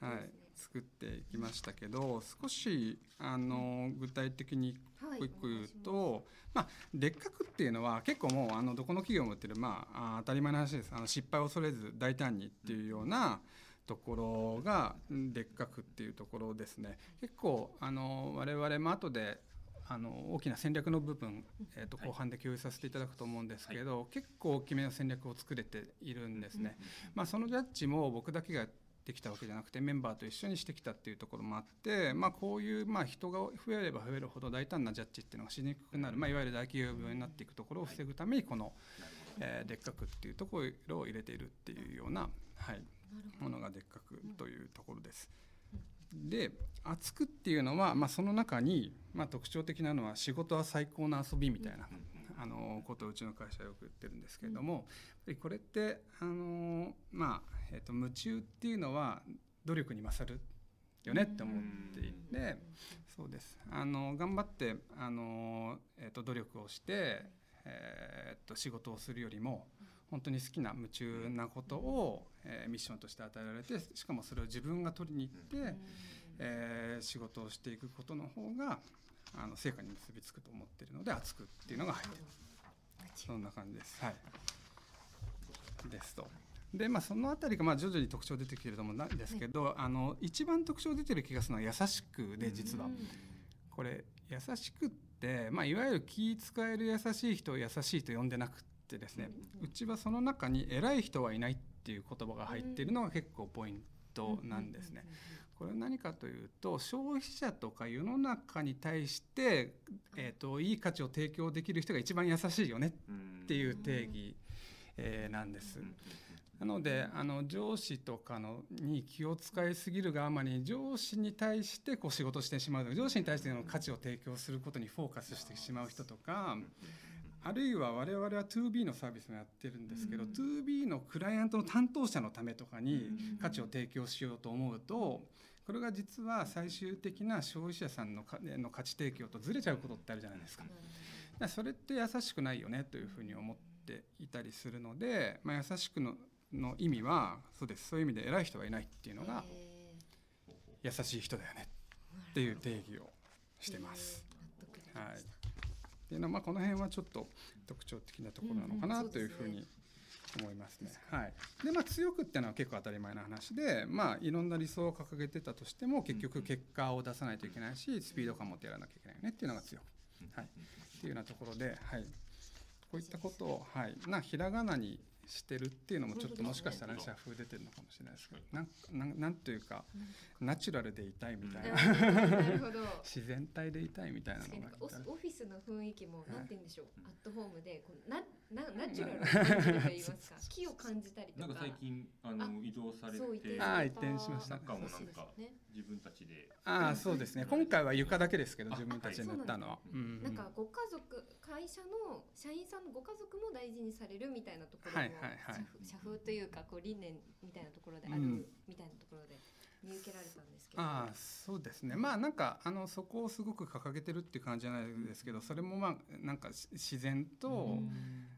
はい、作っていきましたけど、少しあの具体的にはい。一個言うと、まあ、でっかくっていうのは結構もうあのどこの企業も言ってる、まあ、あ当たり前の話です。あの失敗を恐れず大胆にっていうようなところがうんでっかくっていうところですね。結構あの我々も後であの大きな戦略の部分、えー、と後半で共有させていただくと思うんですけど、結構大きめの戦略を作れているんですね。まあ、そのジャッジも僕だけができたわけじゃなくてメンバーと一緒にしてきたっていうところもあって、まあ、こういうまあ人が増えれば増えるほど大胆なジャッジっていうのがしにくくなる、まあ、いわゆる大企業病になっていくところを防ぐためにこの、えー、でっかくっていうところを入れているっていうような、はい、ものがでっかくというところです。で厚くっていうのは、まあ、その中に、まあ、特徴的なのは仕事は最高の遊びみたいなあのことをうちの会社はよく言ってるんですけれども、やっぱりこれってあの、まあえー、と夢中っていうのは努力に勝るよねって思っていて、そうです。あの頑張ってあの、えー、と努力をして、えー、と仕事をするよりも本当に好きな夢中なことを、えーミッションとして与えられてしかもそれを自分が取りに行って、えー仕事をしていくことの方があの成果に結びつくと思っているので熱くっていうのが入ってる。そんな感じです。はい、ですと。でまあ、そのあたりがまあ徐々に特徴出てきてると思うんですけど、あの一番特徴出てる気がするのは優しくで実は、これ優しくって、まあ、いわゆる気使える優しい人を優しいと呼んでなくってですね、うちはその中に偉い人はいないっていう言葉が入っているのが結構ポイントなんですね。これは何かというと消費者とか世の中に対して、えー、といい価値を提供できる人が一番優しいよねっていう定義、えーなんです。なのであの上司とかのに気を使いすぎるがあまり上司に対してこう仕事してしまう上司に対しての価値を提供することにフォーカスしてしまう人とかあるいは我々は 2B のサービスもやってるんですけど、2B のクライアントの担当者のためとかに価値を提供しようと思うとこれが実は最終的な消費者さんのかの価値提供とずれちゃうことってあるじゃないですか。だからそれって優しくないよねというふうに思っていたりするので、まあ、優しくのの意味はそうです。そういう意味で偉い人はいないっていうのが優しい人だよねっていう定義をしてます。はい、っていうのは、まあ、この辺はちょっと特徴的なところなのかなというふうに思いますね。はい、でまあ強くっていうのは結構当たり前な話で、まあ、いろんな理想を掲げてたとしても結局結果を出さないといけないしスピード感を持ってやらなきゃいけないよねっていうのが強く、はい、っていうようなところで、はい、こういったことを、はい、なひらがなにしてるっていうのもちょっともしかしたら社風出てるのかもしれないですけどなんなんなんというかナチュラルでいたいみたいな。自然体でいたいみたいなのがオフィスの雰囲気もはい。なんて言うんでしょう、アットホームでこうななナチュラルな感じると言いますか 木を感じたりとか。なんか最近あの移動されて転あー移転しました中もなんか自分たちで。ああそうですね。今回は床だけですけどあ自分たちで塗ったのは、はいうん。なんかご家族会社の社員さんのご家族も大事にされるみたいなところも、はいはいはい。社風というかこう理念みたいなところである、うん。みたいなところで見受けられたんですけど。ああそうですね。まあなんかあのそこをすごく掲げてるっていう感じじゃないですけどそれもまあなんかし自然と、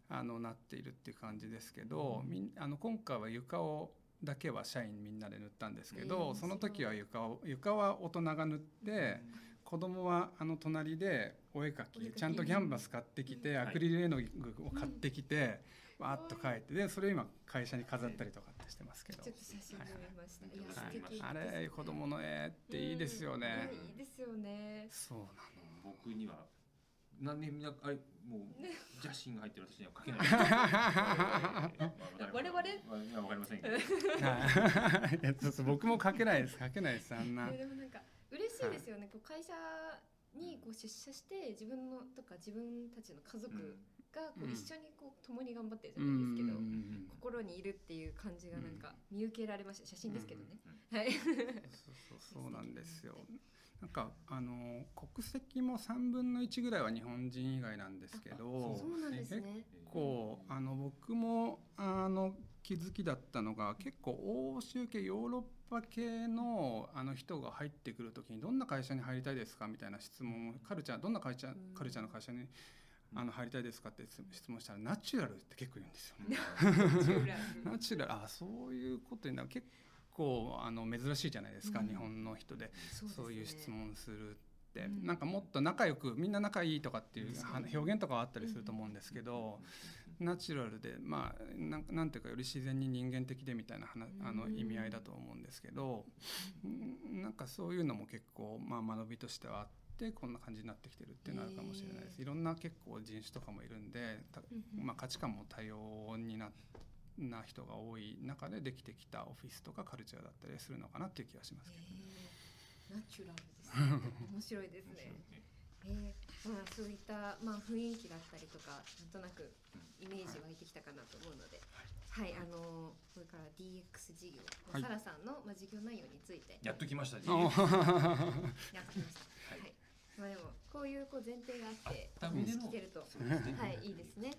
あのなっているっていう感じですけど、みんあの今回は床をだけは社員みんなで塗ったんですけど、えーその時は床を床は大人が塗って、子供はあの隣でお絵描きちゃんとキャンバス買ってきて、うん。アクリル絵の具を買ってきて、わーっと描いてでそれを今会社に飾ったりとかってしてますけど、ちょっと写真で見ました、い、やはい。素敵あれ子供の絵っていいですよね。うん。いいですよね。そうなの。僕には何年みなあれもう邪心が入ってる私には書けない。えーまあ我々いやわかりませんけど。はい。いやそうそう僕も書けないです。書けないですあんな。えでもなんか嬉しいですよね、こう会社にこう出社して自分のとか自分たちの家族がこううん。一緒にこう共に頑張ってるじうゃないですけど、ん心にいるっていう感じがなんか見受けられました写真ですけどね、うんはいそうそうそうなん。ですよなんかあの国籍も3分の1ぐらいは日本人以外なんですけどそうなんですね。結構あの僕もあの気づきだったのが結構欧州系ヨーロッパ系のあの人が入ってくる時にどんな会社に入りたいですかみたいな質問をカルチャーどんな会社うん。カルチャーの会社にあの入りたいですかって質問したらナチュラルって結構言うんですよ。ね。ナチュラル。あそういうことになる。結構あの珍しいじゃないですか、うん。日本の人で。そういう質問するって、うん。なんかもっと仲良くみんな仲いいとかっていうは表現とかはあったりすると思うんですけど、ナチュラルでまあなんなんていうかより自然に人間的でみたいな話あのうん。意味合いだと思うんですけど、うん。なんかそういうのも結構、まあ、学びとしてはあっってこんな感じになってきてるっていうのはあるかもしれないです、へいろんな結構人種とかもいるんでまあ、価値観も多様になな人が多い中でできてきたオフィスとかカルチャーだったりするのかなっていう気がしますけど、えーナチュラルですね。面白いですね。ね。えーまあ、そういった、まあ、雰囲気だったりとかなんとなくイメージ湧いてきたかなと思うので、はい。あのーこれから DX 事業、まあはい。サラさんの、まあ、事業内容について。やっときました やってきました。はい。まあでもこういうこう前提があってあった上での聞けると。ね。はいいいですね。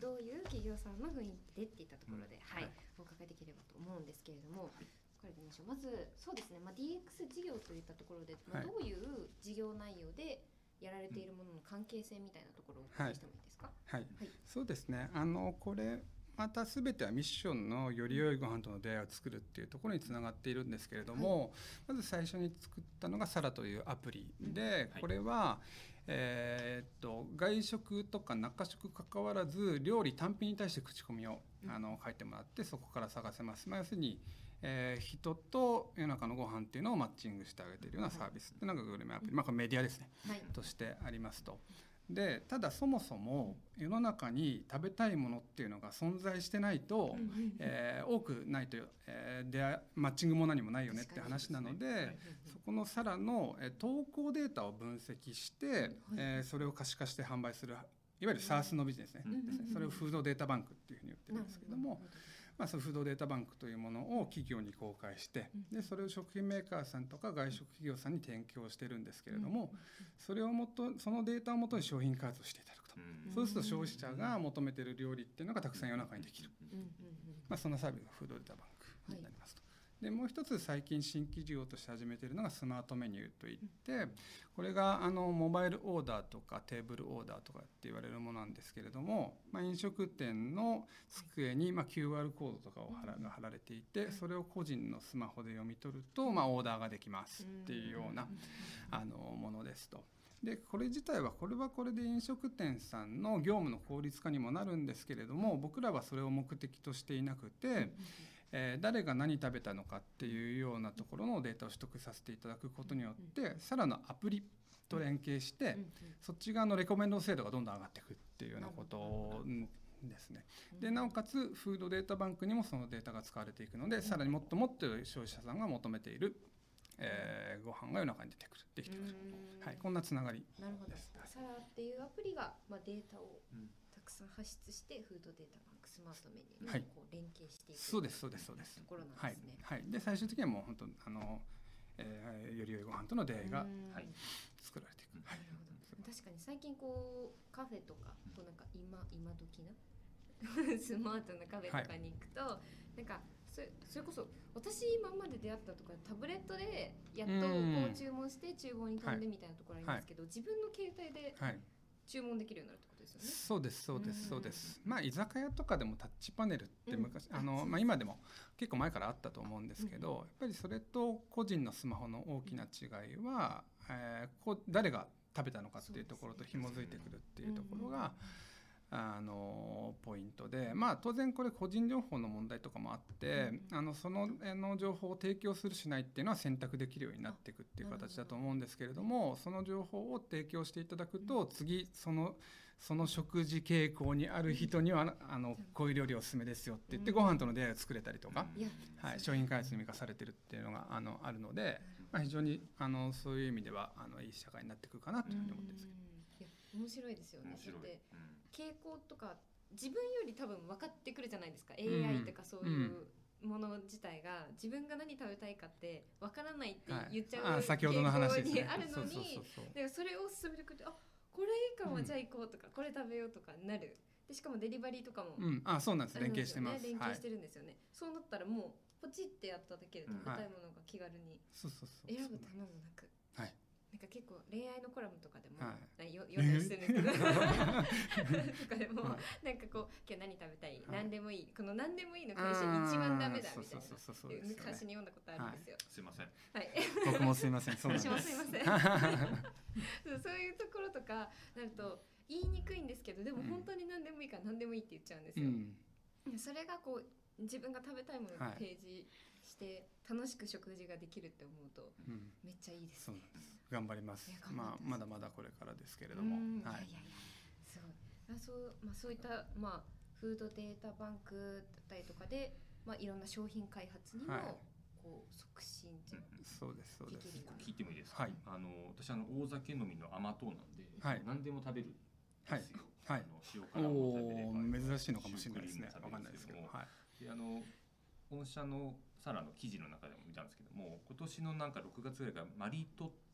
どういう企業さんの雰囲気でっていったところで、はい、はい。お伺いできればと思うんですけれども、これでましょう。まずそうですね、まあ DX 事業といったところで、まあはいどういう事業内容でやられているものの関係性みたいなところをお聞きしてもいいですか？はい、はい。そうですね。あのこれまた全てはミッションのより良いご飯との出会いを作るっていうところにつながっているんですけれども、まず最初に作ったのがサラというアプリで、はい。これは、えーっと外食とか中食関わらず料理単品に対して口コミを、うん。あの書いてもらってそこから探せます、まあ、要するに、えー人と世の中のご飯っていうのをマッチングしてあげているようなサービスっていうのがグルメアプリ、まあ、これメディアですね。はい。としてありますと。でただそもそも世の中に食べたいものっていうのが存在してないと、えー多くないと、えー出会いマッチングも何もないよねって話なので、このサラの、えー投稿データを分析して、えーそれを可視化して販売するいわゆる SaaS のビジネスね、うんですねそれをフードデータバンクっていうふうに言ってるんですけども、まあ、そのフードデータバンクというものを企業に公開してでそれを食品メーカーさんとか外食企業さんに提供してるんですけれども、それをもとそのデータをもとに商品開発をしていただくと、うん。そうすると消費者が求めてる料理っていうのがたくさん世の中にできる、まあ、そんなサービスがフードデータバンクになりますと。でもう一つ最近新規事業として始めているのがスマートメニューといってこれがあのモバイルオーダーとかテーブルオーダーとかって言われるものなんですけれども、まあ、飲食店の机にまあ QR コードとかをが貼られていてそれを個人のスマホで読み取るとまあオーダーができますっていうようなあのものですと。でこれ自体はこれはこれで飲食店さんの業務の効率化にもなるんですけれども僕らはそれを目的としていなくて、えー誰が何食べたのかっていうようなところのデータを取得させていただくことによってさらのアプリと連携して、そっち側のレコメンド精度がどんどん上がっていくっていうようなことうんですね。でなおかつフードデータバンクにもそのデータが使われていくので、さらにもっともっと消費者さんが求めている、えーご飯が世の中に出てくるできてくる、うん。はい、こんなつながりなるほど。です。サラっていうアプリが、まあ、データをさん発出してフードデータバンクスマートメニューはい。にこう連携していくそうですそうですそうです。ところなんはいですね。はい、で最終的にはもう本当あの、えーより良いご飯との出会いがうん。はい作られていく、なるほど。確かに最近こうカフェとかこうなんか今今時な？スマートなカフェとかに行くと、なんかそれそれこそ私今まで出会ったとかタブレットでやっとこう注文して厨房に飛んでみたいなところありますけど、自分の携帯ではい、注文できるようになるってことですよね。そうですそうでうん。すそうです。まあ居酒屋とかでもタッチパネルって昔、うん。あのまあ、今でも結構前からあったと思うんですけど、やっぱりそれと個人のスマホの大きな違いは、えーこう誰が食べたのかっていうところと紐づいてくるっていうところが、あのポイントで、まあ、当然これ個人情報の問題とかもあって、あのそのあの情報を提供するしないっていうのは選択できるようになっていくっていう形だと思うんですけれどもその情報を提供していただくと次そのその食事傾向にある人にはあのこういう料理おすすめですよって言ってご飯との出会いを作れたりとか、はい、商品開発に生かされてるっていうのがあのあるので、まあ、非常にあのそういう意味ではあのいい社会になってくるかなというふうに思ってるんですけど。いや面白いですよね。面白い傾向とか自分より多分分かってくるじゃないですか、ん。AI とかそういうもの自体が。自分が何食べたいかって分からないって言っちゃうはい、傾向にあるのに。それを進めてくるとあこれいいかも、うんじゃあ行こうとかこれ食べようとかなる。でしかもデリバリーとかもうん、あそうなんです。連携してます。よね連はい。携してるんですよね、そうなったらもうポチってやっただけで食べたいものが気軽にそうそうそう。選ぶためもなく、はいなんか結構恋愛のコラムとかでも、はよ読んだりしてるんですけど。とかでも、はなんかこう今日何食べたい、はい。何でもいい。この何でもいいの会社一番ダメだみたいな。昔に読んだことあるんですよ。すいません。はい、僕もすいません。そうなんです。私もすいません。そうそういうところとかなると言いにくいんですけどでもうん。本当に何でもいいから何でもいいって言っちゃうんですよ。うん。それがこう自分が食べたいものをはい。提示して楽しく食事ができるって思うとうん。めっちゃいいですね。そうなんです。頑張ります。まあまだまだこれからですけれども。うん、はい。いやいやいやすごい。あそうまあそういったまあフードデータバンクだったりとかでまあいろんな商品開発にも、はい。こう促進っていうのそうですそうです。できる。聞いてもいいですか、はい。あの私あの大酒飲みの甘党なんで、はい。何でも食べるはい。あの塩辛も食べれおばお珍しいのかもしれないですね。わかんないですけど。はい。であの御社のサラの記事の中でも見たんですけども今年のなんか6月ぐらいからマリトッツォ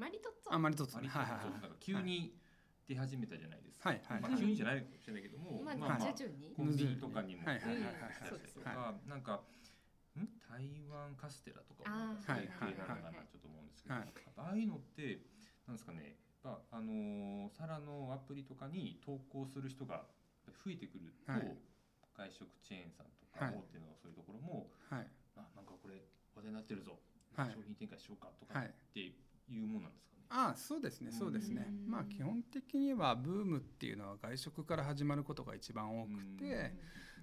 マリトッツォ。あまりとつマね。リトッツォ。はいはいはい。なんか急に出始めたじゃないですか、はいはいまあ、急にじゃないかもしれないけども、まあ、まあまあ徐々に。コンビニとかにも。はいはいはいはい。出したりとはか、なんかん？台湾カステラとかもなんかあー。そういう系なのかはいはいはいなちょっと思うんですけど、はいああいうのってなんですかね、やっぱあのーサラのアプリとかに投稿する人が増えてくると、はい。外食チェーンさんとかはい。大手のそういうところも、はい。あなんかこれ話題になってるぞ、はい。商品展開しようかとかはい。っていうもんなんですかね。ああそうですねそうですね。うんまあ基本的にはブームっていうのは外食から始まることが一番多くて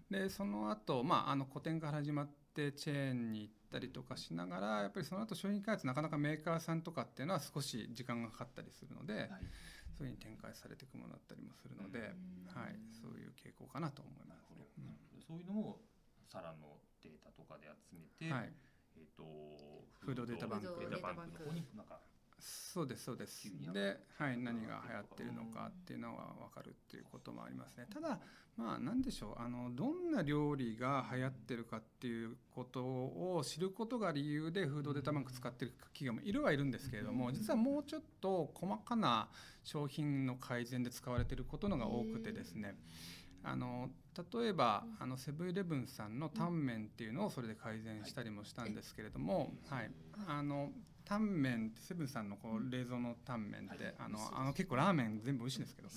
でその後まああの古典から始まってチェーンに行ったりとかしながらやっぱりその後商品開発なかなかメーカーさんとかっていうのは少し時間がかかったりするのではい。そういうふうに展開されていくものだったりもするので、うん。はい、そういう傾向かなと思います。ね。そういうのもサラのデータとかで集めて、はい、えっ、とフードデータバンク。フードデータバンクの方になんかそうですそうです。で、はい、何が流行ってるのかっていうのは分かるっていうこともありますね。ただまあ何でしょう。あのどんな料理が流行ってるかっていうことを知ることが理由でフードデータバンク使ってる企業もいるはいるんですけれども実はもうちょっと細かな商品の改善で使われてることのが多くてですね。あの例えばあのセブンイレブンさんのタンメンっていうのをそれで改善したりもしたんですけれども、はい、あのタンメンってセブンさんのこう冷蔵のタンメンって、はい。あのあの結構ラーメン全部美味しいんですけど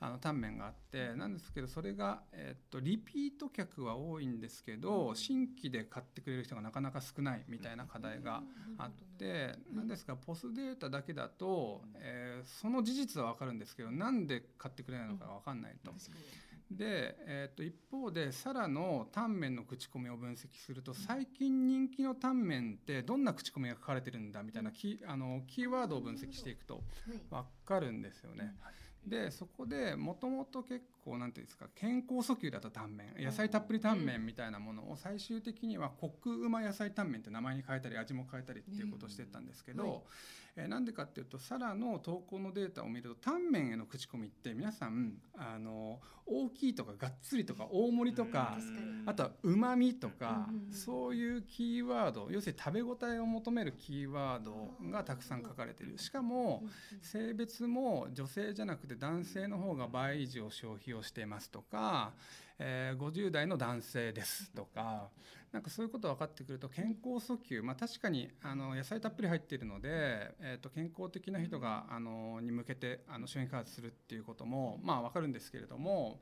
あのタンメンがあってなんですけどそれが、えっとリピート客は多いんですけど新規で買ってくれる人がなかなか少ないみたいな課題があってなんですがポスデータだけだと、えーその事実は分かるんですけどなんで買ってくれないのか分かんないと。で、えー、と一方でサラのタンメンの口コミを分析すると最近人気のタンメンってどんな口コミが書かれてるんだみたいなキあのキーワードを分析していくとはい。分かるんですよね。でそこでもともと結構なんていうんですか健康訴求だったタンメン野菜たっぷりタンメンみたいなものを最終的にはコクうま野菜タンメンって名前に変えたり味も変えたりっていうことをしてったんですけど、はいえーなんでかっていうとサラの投稿のデータを見るとタンメンへの口コミって皆さんあの大きいとかがっつりとか大盛りとかあとはうまみとかそういうキーワード要するに食べ応えを求めるキーワードがたくさん書かれているしかも性別も女性じゃなくて男性の方が倍以上消費をしていますとか、えー50代の男性ですとかなんかそういうことが分かってくると健康訴求、まあ、確かにあの野菜たっぷり入っているので、えー、と健康的な人があのに向けてあの商品開発するっていうこともまあ分かるんですけれども。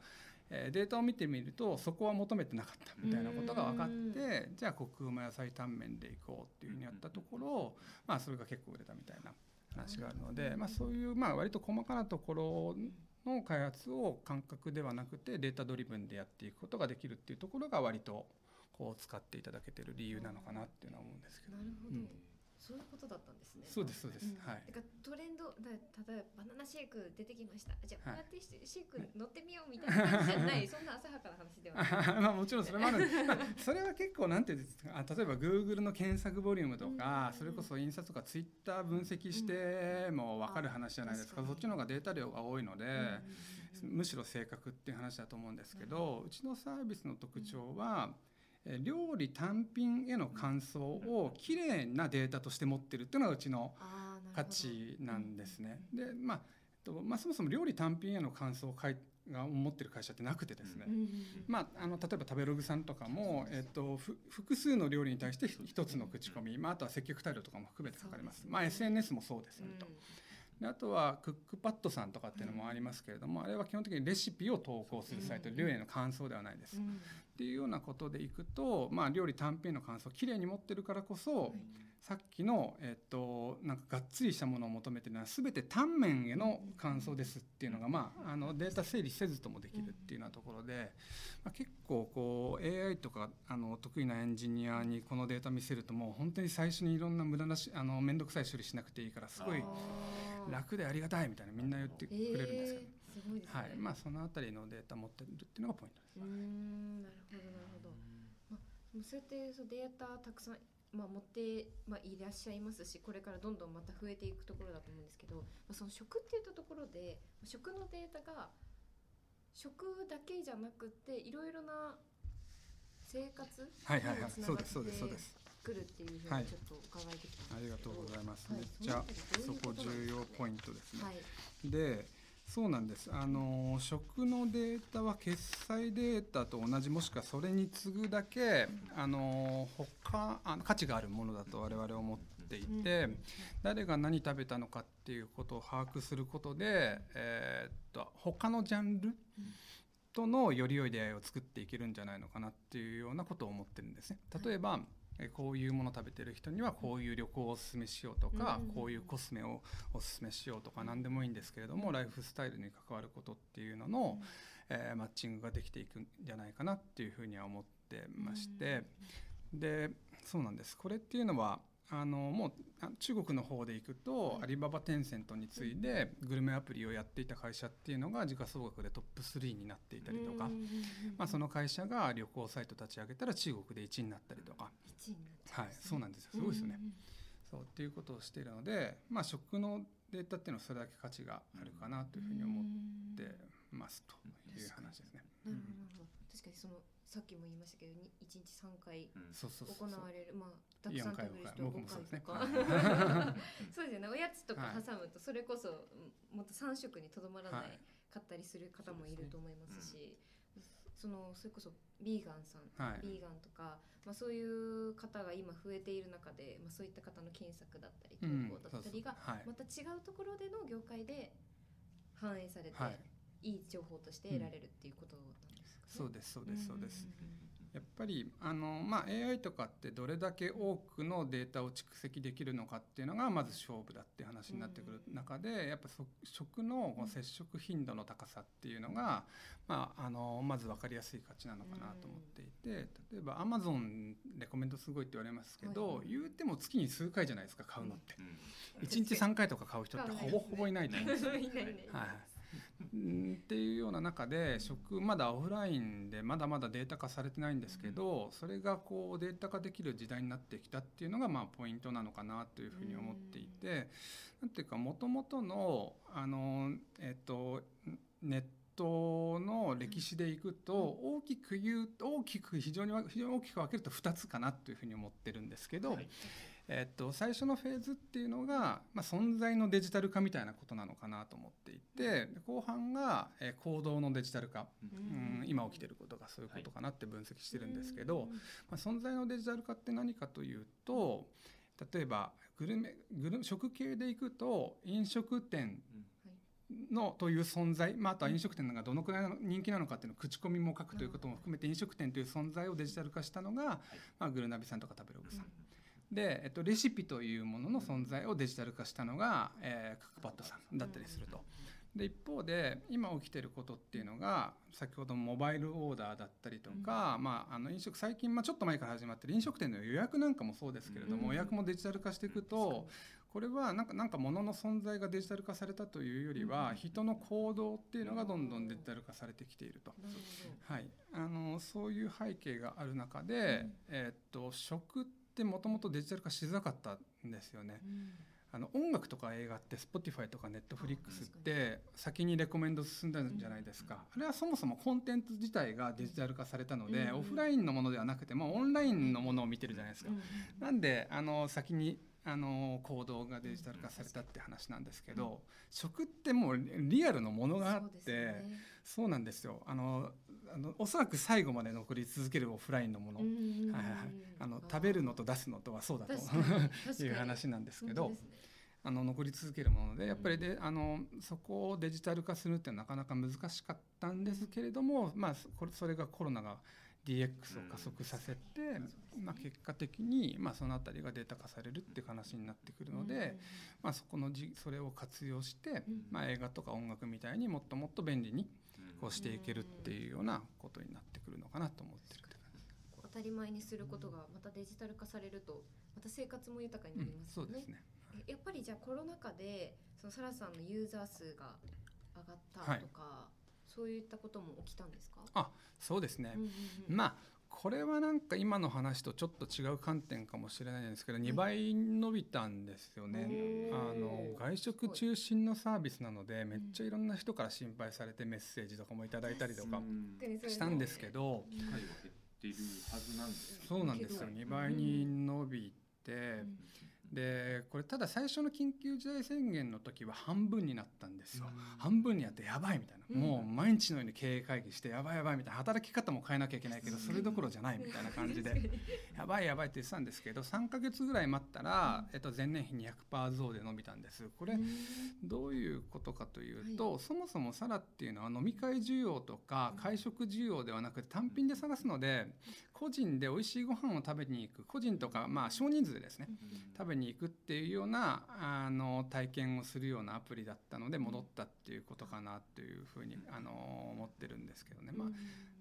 えーデータを見てみるとそこは求めてなかったみたいなことが分かってじゃあコクうま野菜タンメンでいこうっていうふうにやったところ、まあ、それが結構売れたみたいな話があるので、まあ、そういうまあ割と細かなところの開発を感覚ではなくてデータドリブンでやっていくことができるっていうところが割とこう使っていただけてる理由なのかなっていうのは思うんですけど。な。るほど、うん。そういうことだったんですね。そうですそうです、うん。はい。だからトレンドだ例えばバナナシェイク出てきました。じゃあ、はい。こうやってシェイク乗ってみようみたいな感じじゃない。そんな浅はかな話ではないまあもちろんそれもある。それは結構なんていうんですか。あ例えば Google の検索ボリュームとかうんそれこそ印刷とか Twitter 分析しても分かる話じゃないですか。そっちの方がデータ量が多いのでむしろ正確っていう話だと思うんですけどうちのサービスの特徴はえ料理単品への感想をきれいなデータとして持ってるっていうのがうちの価値なんですね。でまあえっとまあ、そもそも料理単品への感想を書いが持ってる会社ってなくてですね、うんうんうんまあ、あの例えば食べログさんとかも、えっと、ふ複数の料理に対してひ一つの口コミ、まあ、あとは接客態度とかも含めて書かれます。すねまあ、SNS もそうですよねと。であとはクックパッドさんとかっていうのもありますけれども、あれは基本的にレシピを投稿するサイト、料理への感想ではないです。っていうようなことでいくと、まあ、料理単品の感想をきれいに持ってるからこそ、さっきの、えっと、なんかがっつりしたものを求めてるのは全て単面への感想ですっていうのが、まあ、あのデータ整理せずともできるっていうようなところで、まあ、結構こう AI とかあの得意なエンジニアにこのデータ見せるともう本当に最初にいろんな無駄なしあの面倒くさい処理しなくていいからすごい楽でありがたいみたいなみんな言ってくれるんですけど、えーすごいですね。はい。まあ、そのあたりのデータ持ってるっていうのがポイントです。うーん。なるほどなるほど、まあ、そうやってそうデータたくさん、まあ、持って、まあ、いらっしゃいますしこれからどんどんまた増えていくところだと思うんですけど、まあ、その食っていったところで食のデータが食だけじゃなくていろいろな生活はいはいはい。にもつながってそうですそうですそうです。くるっていうふうはいにちょっと伺いてきたんありがとですけど、うございます。はい。めっちゃそこ重要ポイントですね。はい。でそうなんです。あの食のデータは決済データと同じもしくはそれに次ぐだけあの他あの価値があるものだと我々は思っていて、うん誰が何食べたのかっていうことを把握することで、えーっと他のジャンルとのより良い出会いを作っていけるんじゃないのかなっていうようなことを思ってるんですね。例えば、えこういうもの食べてる人にはこういう旅行をおすすめしようとか、うんこういうコスメをおすすめしようとか何でもいいんですけれどもライフスタイルに関わることっていうのの、えーマッチングができていくんじゃないかなっていうふうには思ってまして、でそうなんです。これっていうのはあのもうあ中国の方で行くと、はいアリババテンセントに次いでグルメアプリをやっていた会社っていうのが時価総額でトップ3になっていたりとか、まあ、その会社が旅行サイト立ち上げたら中国で1位になったりとか、一位になっちゃはい、そうなんですよ。すごいですよね。そうっていうことをしているので、まあ、食のデータっていうのはそれだけ価値があるかなというふうに思ってますという話ですね。なるほど。確かにそのさっきも言いましたけどに一日三回うん。そうそうそう。そう行われる。まあたくさん食べる人は5僕もそうです回ね。とかはいそうですよね。おやつとかはい。挟むとそれこそうんもっと3食にとどまらなはい。いかったりする方もいると思いますしそのそれこそビーガンさんはい。ビーガンとかまあそういう方が今増えている中でまあそういった方の検索だったり投うん。稿だったりがそうそう。はい。また違うところでの業界で反映されてはい。いい情報として得られるっていうことなんです。そうですそうですそうです。やっぱりあの、まあ、AI とかってどれだけ多くのデータを蓄積できるのかっていうのがまず勝負だっていう話になってくる中でやっぱそ食の接触頻度の高さっていうのが、まあ、あのまず分かりやすい価値なのかなと思っていて例えば Amazon レコメントすごいって言われますけど、はい言うても月に数回じゃないですか買うのって。うん。1日3回とか買う人ってほぼほぼいないと思うんですよ。はいうんっていうような中で食まだオフラインでまだまだデータ化されてないんですけどそれがこうデータ化できる時代になってきたっていうのがまあポイントなのかなというふうに思っていてなんていうかもともとのあのえっとネットの歴史でいくと大きく言う大きく非常に非常に大きく分けると2つかなというふうに思ってるんですけど、はいえっと、最初のフェーズっていうのが、まあ、存在のデジタル化みたいなことなのかなと思っていてで後半が、えー行動のデジタル化、うん、今起きてることがそういうことかなって分析してるんですけど、まあ、存在のデジタル化って何かというと例えばグルメグル食系でいくと飲食店のという存在、まあ、あとは飲食店がどのくらいの人気なのかっていうのを口コミも書くということも含めて飲食店という存在をデジタル化したのが、まあ、グルナビさんとか食べログさん。で、えっと、レシピというものの存在をデジタル化したのが、えークックパッドさんだったりすると。で一方で今起きてることっていうのが先ほどモバイルオーダーだったりとか、まあ、あの飲食最近、まあ、ちょっと前から始まってる飲食店の予約なんかもそうですけれども、うん。予約もデジタル化していくとこれはなんかなんか物の存在がデジタル化されたというよりは、人の行動っていうのがどんどんデジタル化されてきていると。なるはい、あのそういう背景がある中で、えーっと食ってもともとデジタル化しづらかったんですよね。うん。あの音楽とか映画って Spotify とか Netflix って先にレコメンド進んだんじゃないですか、あれはそもそもコンテンツ自体がデジタル化されたので、うん。オフラインのものではなくてもオンラインのものを見てるじゃないですか、うん。なんであの先にあの行動がデジタル化されたって話なんですけど、食ってもうリアルのものがあってそうなんですよ。あのあのおそらく最後まで残り続けるオフラインのもの、うんうんうんはいはいはい、あの食べるのと出すのとはそうだと いう話なんですけど。あの残り続けるものでやっぱりであのそこをデジタル化するってなかなか難しかったんですけれども、まあ、これそれがコロナが DX を加速させて、まあ、結果的に、まあ、その辺りがデータ化されるっていう話になってくるので、まあ、そこのじそれを活用して、まあ、映画とか音楽みたいにもっともっと便利にこうしていけるっていうようなことになってくるのかなと思ってるって感じです。当たり前にすることがまたデジタル化されるとまた生活も豊かになりますよね。そうですねえやっぱりじゃあコロナ禍でそのサラさんのユーザー数が上がったとか、そういったことも起きたんですか？あそうですね、うんうんうんまあこれはなんか今の話とちょっと違う観点かもしれないんですけど2倍伸びたんですよね。あの外食中心のサービスなのでめっちゃいろんな人から心配されてメッセージとかもいただいたりとかしたんですけど機会は減っているはずなん。そうなんですよ。けど2倍に伸びてうんでこれただ最初の緊急事態宣言の時は半分になったんですよ。うん。半分になってやばいみたいな。うん。もう毎日のように経営会議してやばいやばいみたいな。働き方も変えなきゃいけないけどそれどころじゃないみたいな感じで やばいやばいって言ってたんですけど3ヶ月ぐらい待ったら、えっと、前年比200%増で伸びたんです。これうん。どういうことかというと、そもそもサラっていうのは飲み会需要とか会食需要ではなくて単品で探すので個人で美味しいご飯を食べに行く個人とかまあ少人数でですね食べに行くっていうようなあの体験をするようなアプリだったので戻ったっていうことかなというふうにあの思ってるんですけどね、ま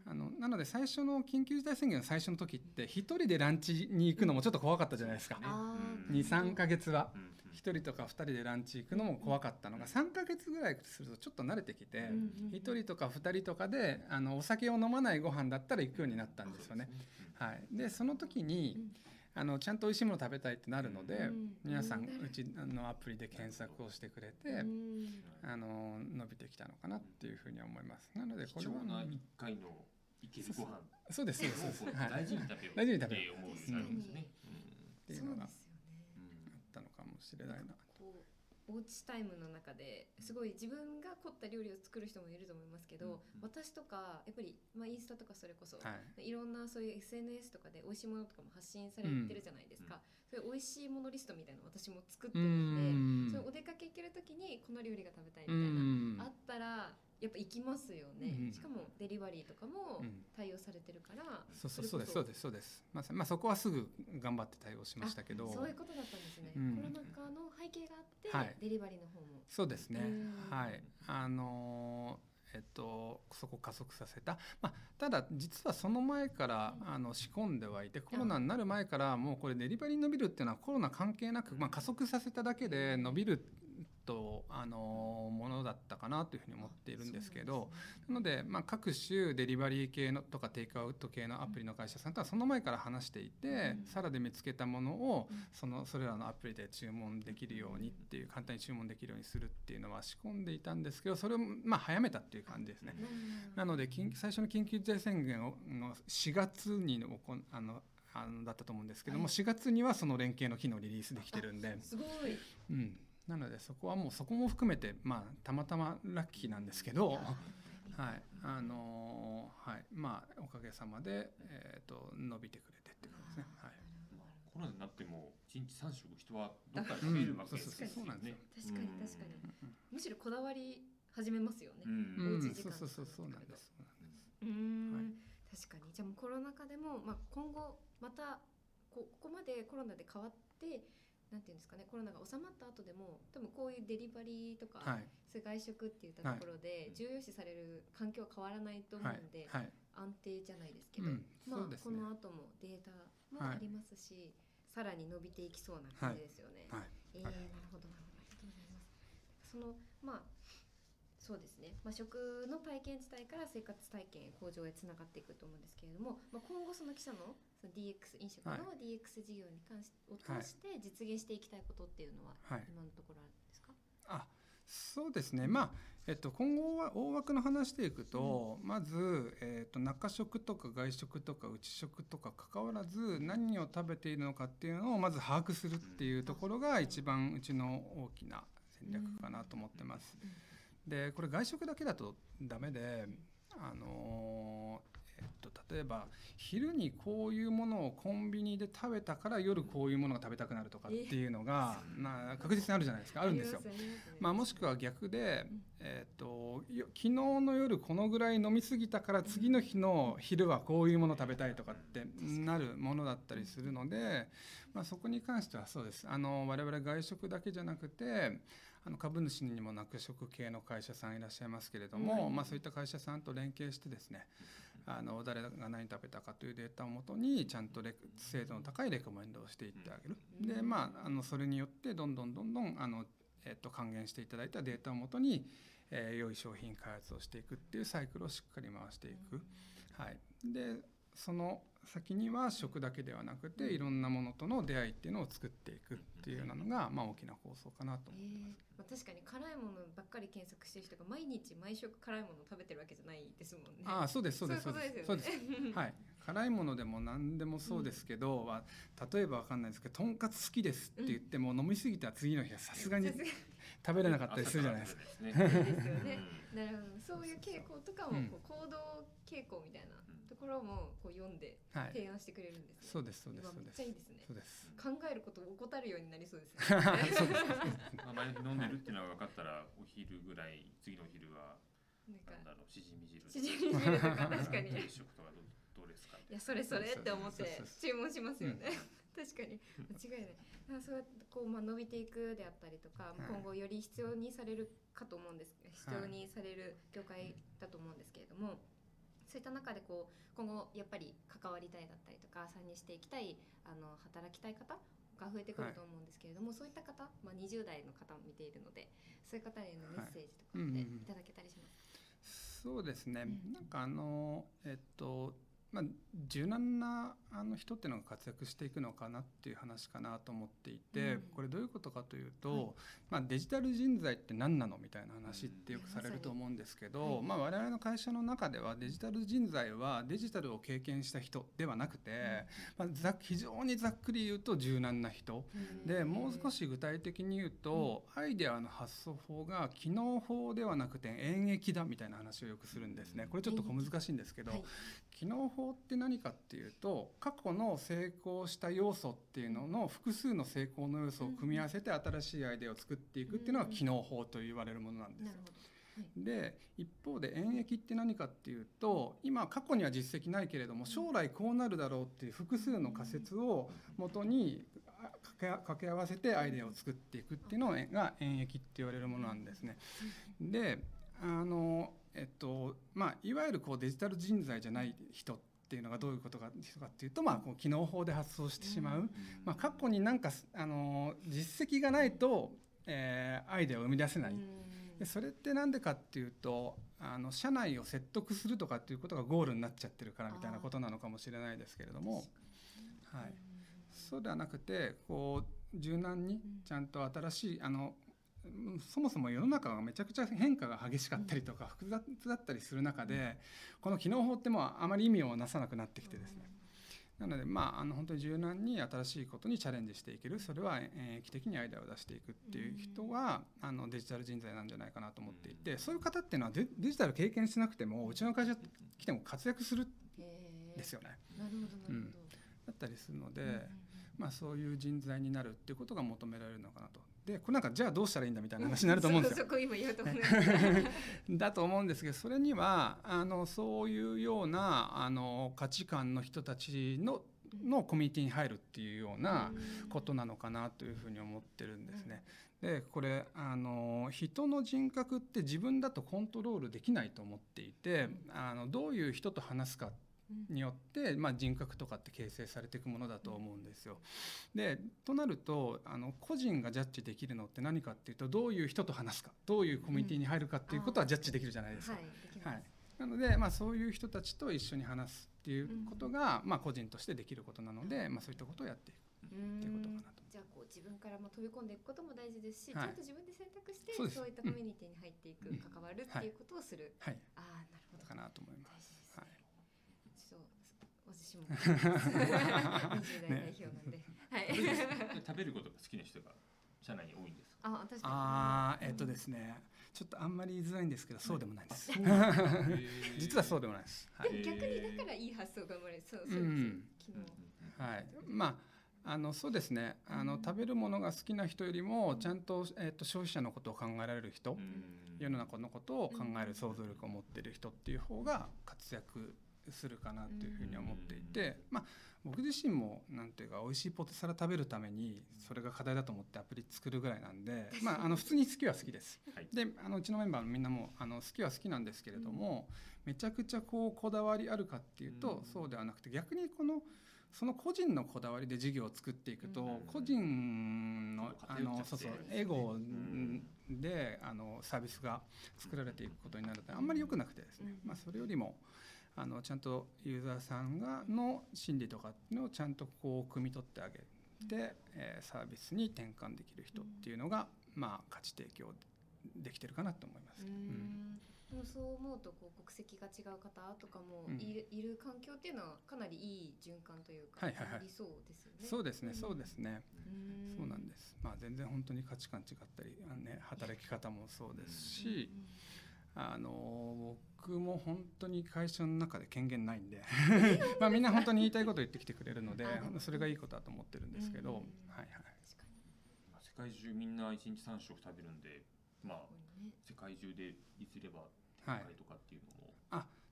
あ、あのなので最初の緊急事態宣言の最初の時って一人でランチに行くのもちょっと怖かったじゃないですか。あー。23ヶ月は。うん。うん。1人とか2人でランチ行くのも怖かったのが3ヶ月ぐらいするとちょっと慣れてきてうん。うん。うん1人とか2人とかであのお酒を飲まないご飯だったら行くようになったんですよね。はい、でその時にあのちゃんと美味しいもの食べたいってなるのでうん。皆さんうちのアプリで検索をしてくれてうん。あの伸びてきたのかなっていうふうには思います。なのでこれは貴重な一回のいけるご飯。そうですそうですそうです。はい、大事に食べよう。大事に食べよって思うようになるんですね。っていうのがあったのかもしれないな。おうちタイムの中ですごい自分が凝った料理を作る人もいると思いますけど、うんうん。私とかやっぱり、まあ、インスタとかそれこそ、はい。い、ろんなそういう SNS とかで美味しいものとかも発信されてるじゃないですか、そういう美味しいものリストみたいなの私も作ってうるので、んそういうお出かけ行ける時にこの料理が食べたいみうたいな、ん。あったらやっぱ行きますよね、うんしかもデリバリーとかもうん。対応されてるから、そうそうそうですそうですそうです。まあ、まあ、そこはすぐ頑張って対応しましたけど。そういうことだったんですね、うん。コロナ禍の背景があって、はい。デリバリーの方も。そうですね。うん。はい。あのーえっと、そこを加速させた、まあ、ただ実はその前からあの仕込んではいてコロナになる前からもうこれデリバリー伸びるっていうのはコロナ関係なく、まあ、加速させただけで伸びるとあのものだったかなというふうに思っているんですけどなので、まあ、各種デリバリー系のとかテイクアウト系のアプリの会社さんとはその前から話していて、うん。サラで見つけたものをうん。そのそれらのアプリで注文できるようにっていう簡単に注文できるようにするっていうのは仕込んでいたんですけどそれをまあ早めたっていう感じですね。なので緊最初の緊急事態宣言をの4月におこんあのあのだったと思うんですけども、はい。4月にはその連携の機能リリースできてるんで、すごい。うん、なのでそこはもうそこも含めてまあたまたまラッキーなんですけど、はいあのーはいまあおかげさまで、えー、と伸びてくれてっていうことですね。はい。まあコロナになっても一日三食人はどっかで食べるわけですようんそうそうそうなんですねよ。確かに確かに、むしろこだわり始めますよね。うんおうちうん、時間とかそうそうそうそうなんです。そうなん確かに。じゃあもうコロナ禍でも、まあ、今後またこここまでコロナで変わってなんていうんですかねコロナが収まった後でも多分こういうデリバリーとか、はい。そういう外食っていったところで重要視される環境は変わらないと思はいうんで、はい。安定じゃないですけど、うん。まあこの後もデータもありますし、さらに伸びていきそうな感じですよね。はい。えー、なるほどなるほど。ありがとうございます。そのまあそうですね、まあ、食の体験自体から生活体験向上へつながっていくと思うんですけれども、まあ、今後その記者のその DX 飲食のは DX 事業に関しを通はいして実現していきたいことっていうのははい。今のところあるんですか、あそうですね、まあえっと、今後は大枠の話でいくと、まず、えっと、中食とか外食とか内食とかかかわらず何を食べているのかっていうのをまず把握するっていうところが一番うちの大きな戦略かなと思ってます。でこれ外食だけだとダメで、あのーえっと、例えば昼にこういうものをコンビニで食べたから夜こういうものが食べたくなるとかっていうのが、な確実にあるじゃないですか。あるんですよ。ますあもしくは逆で、えー、とよ昨日の夜このぐらい飲み過ぎたから次の日の昼はこういうもの食べたいとかってなるものだったりするので、まあ、そこに関してはそうです。あの我々外食だけじゃなくてあの株主にも中食系の会社さんいらっしゃいますけれども、まあ、そういった会社さんと連携してですねあの誰が何食べたかというデータをもとにちゃんとレク精度の高いレコメンドをしていってあげる。でまああのそれによってどんどんどんどんあの、えっと還元していただいたデータをもとに、えー良い商品開発をしていくっていうサイクルをしっかり回していく。はい、でその先には食だけではなくていろんなものとの出会いっていうのを作っていくっていうようなのが、まあ、大きな構想かなとえーまあ、確かに辛いものばっかり検索してる人が毎日毎食辛いもの食べてるわけじゃないですもんね。ああそうですそうですそそうです。そうです。はい。辛いものでも何でもそうですけど、は例えばわかんないですけどとんかつ好きですって言っても、飲み過ぎたら次の日はさすがに食べれなかったりするじゃないですか。なるほど。そういう傾向とかも、うん。こう行動傾向みたいな。ところもこう読んではい提案してくれるんですね。そうですそうですわめっそうですちゃいいですね。そうです考えることを怠るようになりそうですね。そうですんまあ前に飲んでるっていうのが分かったらお昼ぐらい次のお昼はなんだろうしじみ汁しじみ汁とか確かに。定食とかどうどうですか？いやそれそれって思って注文しますよね。確かに間違いない。そうやってこうまあ伸びていくであったりとか、い今後より必要にされるかと思うんです必はい要にされる業界だと思うんですけれども、そういった中でこう今後やっぱり関わりたいだったりとか参入していきたいあの働きたい方が増えてくると思うんですけれども、そういった方、まあ、20代の方も見ているのでそういう方へのメッセージとかっていただけたりしますか、そうですね、うん。なんかあのえっとまあ柔軟なあの人っていうのが活躍していくのかなっていう話かなと思っていて、うん。これどういうことかというと、はい。まあ、デジタル人材って何なのみたいな話ってよくされると思うんですけど、うんまあ、我々の会社の中ではデジタル人材はデジタルを経験した人ではなくて、まあ、ざ非常にざっくり言うと柔軟な人。でもう少し具体的に言うと、アイデアの発想法が機能法ではなくて演劇だみたいな話をよくするんですね。これちょっと小難しいんですけど、はい機能法って何かっていうと過去の成功した要素っていうのの複数の成功の要素を組み合わせて新しいアイデアを作っていくっていうのが機能法と言われるものなんですよ。で一方で演劇って何かっていうと今過去には実績ないけれども将来こうなるだろうっていう複数の仮説をもとにあ掛け掛け合わせてアイデアを作っていくっていうのが演劇って言われるものなんですね。であのえっとまあいわゆるこうデジタル人材じゃない人っていうのがどういうことかっていうと、まあ、こう機能法で発想してしまう、まあ、過去になんかあの実績がないと、えーアイデアを生み出せない。でそれって何でかっていうとあの社内を説得するとかっていうことがゴールになっちゃってるからみたいなことなのかもしれないですけれども、はい、そうではなくてこう柔軟にちゃんと新しいあのうんそもそも世の中がめちゃくちゃ変化が激しかったりとか複雑だったりする中でこの機能法ってもうあまり意味をなさなくなってきてですねなのでまああの本当に柔軟に新しいことにチャレンジしていけるそれは演劇的にアイデアを出していくっていう人はあのデジタル人材なんじゃないかなと思っていてそういう方っていうのはデデジタル経験しなくてもうちの会社来ても活躍するんですよね。なるほどなるほど。だったりするので、うんうんうんまあ、そういう人材になるっていうことが求められるのかなと。でこれなんかじゃあどうしたらいいんだみたいな話になると思うんですよ。だと思うんですけどそれにはあのそういうようなあの価値観の人たちののコミュニティに入るっていうようなことなのかなというふうに思ってるんですね。でこれあの人の人格って自分だとコントロールできないと思っていてあのどういう人と話すかによって、まあ、人格とかって形成されていくものだと思うんですよ。でとなるとあの個人がジャッジできるのって何かっていうとどういう人と話すかどういうコミュニティに入るかっていうことはジャッジできるじゃないですか。はいはい、なので、まあ、そういう人たちと一緒に話すっていうことが、まあ、個人としてできることなので、まあ、そういったことをやっていくっていうことかなと。じゃあこう自分からも飛び込んでいくことも大事ですし、はい。ちゃんと自分で選択してそういったコミュニティに入っていく、うん。関わるっていうことをする、はい、ああなるほど。かなと思いま大す。事ですねはいちょっと私も。20代代表なんで、はい。食べることが好きな人が社内に多いんですか？あ確かに。あーえっとですね。ちょっとあんまり言いづらいんですけどそうでもないです、実はそうでもないです、はい。でも逆にだからいい発想が生まれる。そうそうです、うん。昨日、はい、まああのそうですね。あの食べるものが好きな人よりもちゃんと,、えー、と消費者のことを考えられる人、うん。世の中のことを考える想像力を持っている人っていう方が活躍するかなというふうに思っていて、まあ、僕自身もなんていうか美味しいポテサラ食べるためにそれが課題だと思ってアプリ作るぐらいなんで、まあ、あの普通に好きは好きです。はい。であのうちのメンバーのみんなもあの好きは好きなんですけれども、めちゃくちゃこうこだわりあるかっていうと、うん。そうではなくて逆にこのその個人のこだわりで事業を作っていくと、うん。個人のあのそうそううんエゴんであのサービスが作られていくことになるのであんまり良くなくてですね、うん。まあ、それよりもあのちゃんとユーザーさんがの心理とかのをちゃんとこう汲み取ってあげて、えーサービスに転換できる人っていうのが、まあ、価値提供できてるかなと思います。ううんんでもそう思うとこう国籍が違う方とかもうんいる,、いる環境っていうのはかなりいい循環というか、はいはいはいですよね。そうですね、んそうですね。うんそうなんです。まあ全然本当に価値観違ったり、あのね働き方もそうですし、あの僕も本当に会社の中で権限ないんで、まあみんな本当に言いたいこと言ってきてくれるのでそれがいいことだと思ってるんですけど、うん。はいはい。世界中みんな一日三食食べるんでまあ世界中でいずればはい展開とかっていうの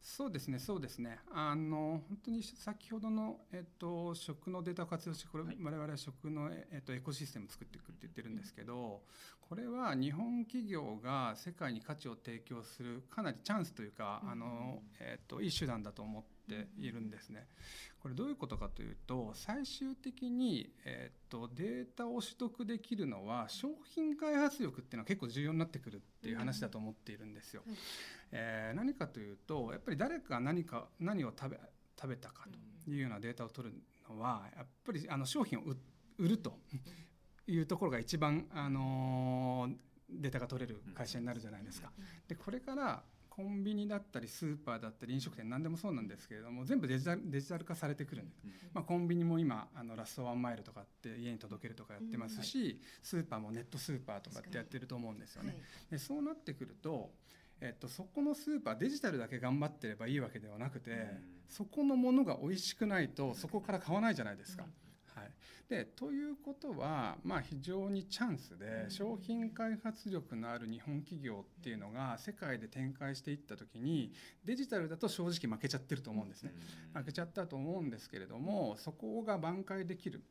そうですねそうですね。あの本当に先ほどの、えっと、食のデータを活用してこれ、はい。我々は食の、えっと、エコシステムを作っていくって言ってるんですけどこれは日本企業が世界に価値を提供するかなりチャンスというか、うんあのえっと、いい手段だと思っているんですね。これどういうことかというと最終的に、えっと、データを取得できるのは商品開発力っていうのは結構重要になってくるっていう話だと思っているんですよ。はいえー何かというとやっぱり誰か何か何を食べ食べたかというようなデータを取るのはやっぱりあの商品を売売るというところが一番、あのーデータが取れる会社になるじゃないですか。でこれからコンビニだったりスーパーだったり飲食店何でもそうなんですけれども全部デジタルデジタル化されてくるんです。うんまあ、コンビニも今あのラストワンマイルとかって家に届けるとかやってますし、スーパーもネットスーパーとかってやってると思うんですよね。はいでそうなってくると、えっと、そこのスーパーデジタルだけ頑張ってればいいわけではなくて、うんそこのものが美味しくないとそこから買わないじゃないですか。うんはい、でということは、まあ、非常にチャンスでうん。商品開発力のある日本企業っていうのが世界で展開していった時にデジタルだと正直負けちゃってると思うんですね。負けちゃったと思うんですけれどもそこが挽回できる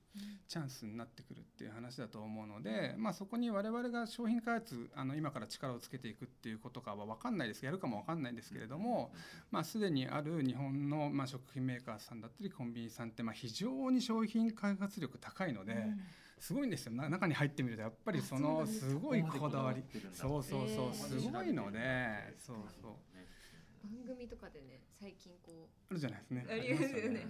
チャンスになってくるっていう話だと思うので、まあ、そこに我々が商品開発あの今から力をつけていくっていうことかは分かんないです。やるかも分かんないんですけれども、まあ、すでにある日本の、まあ、食品メーカーさんだったりコンビニさんって、まあ、非常に商品開発力高いので、すごいんですよ。な中に入ってみるとやっぱりそのすごいこだわり。そそうそうそう、えー。すごいのでそうそう番組とかでね最近こあるじゃないですね。うありますよね。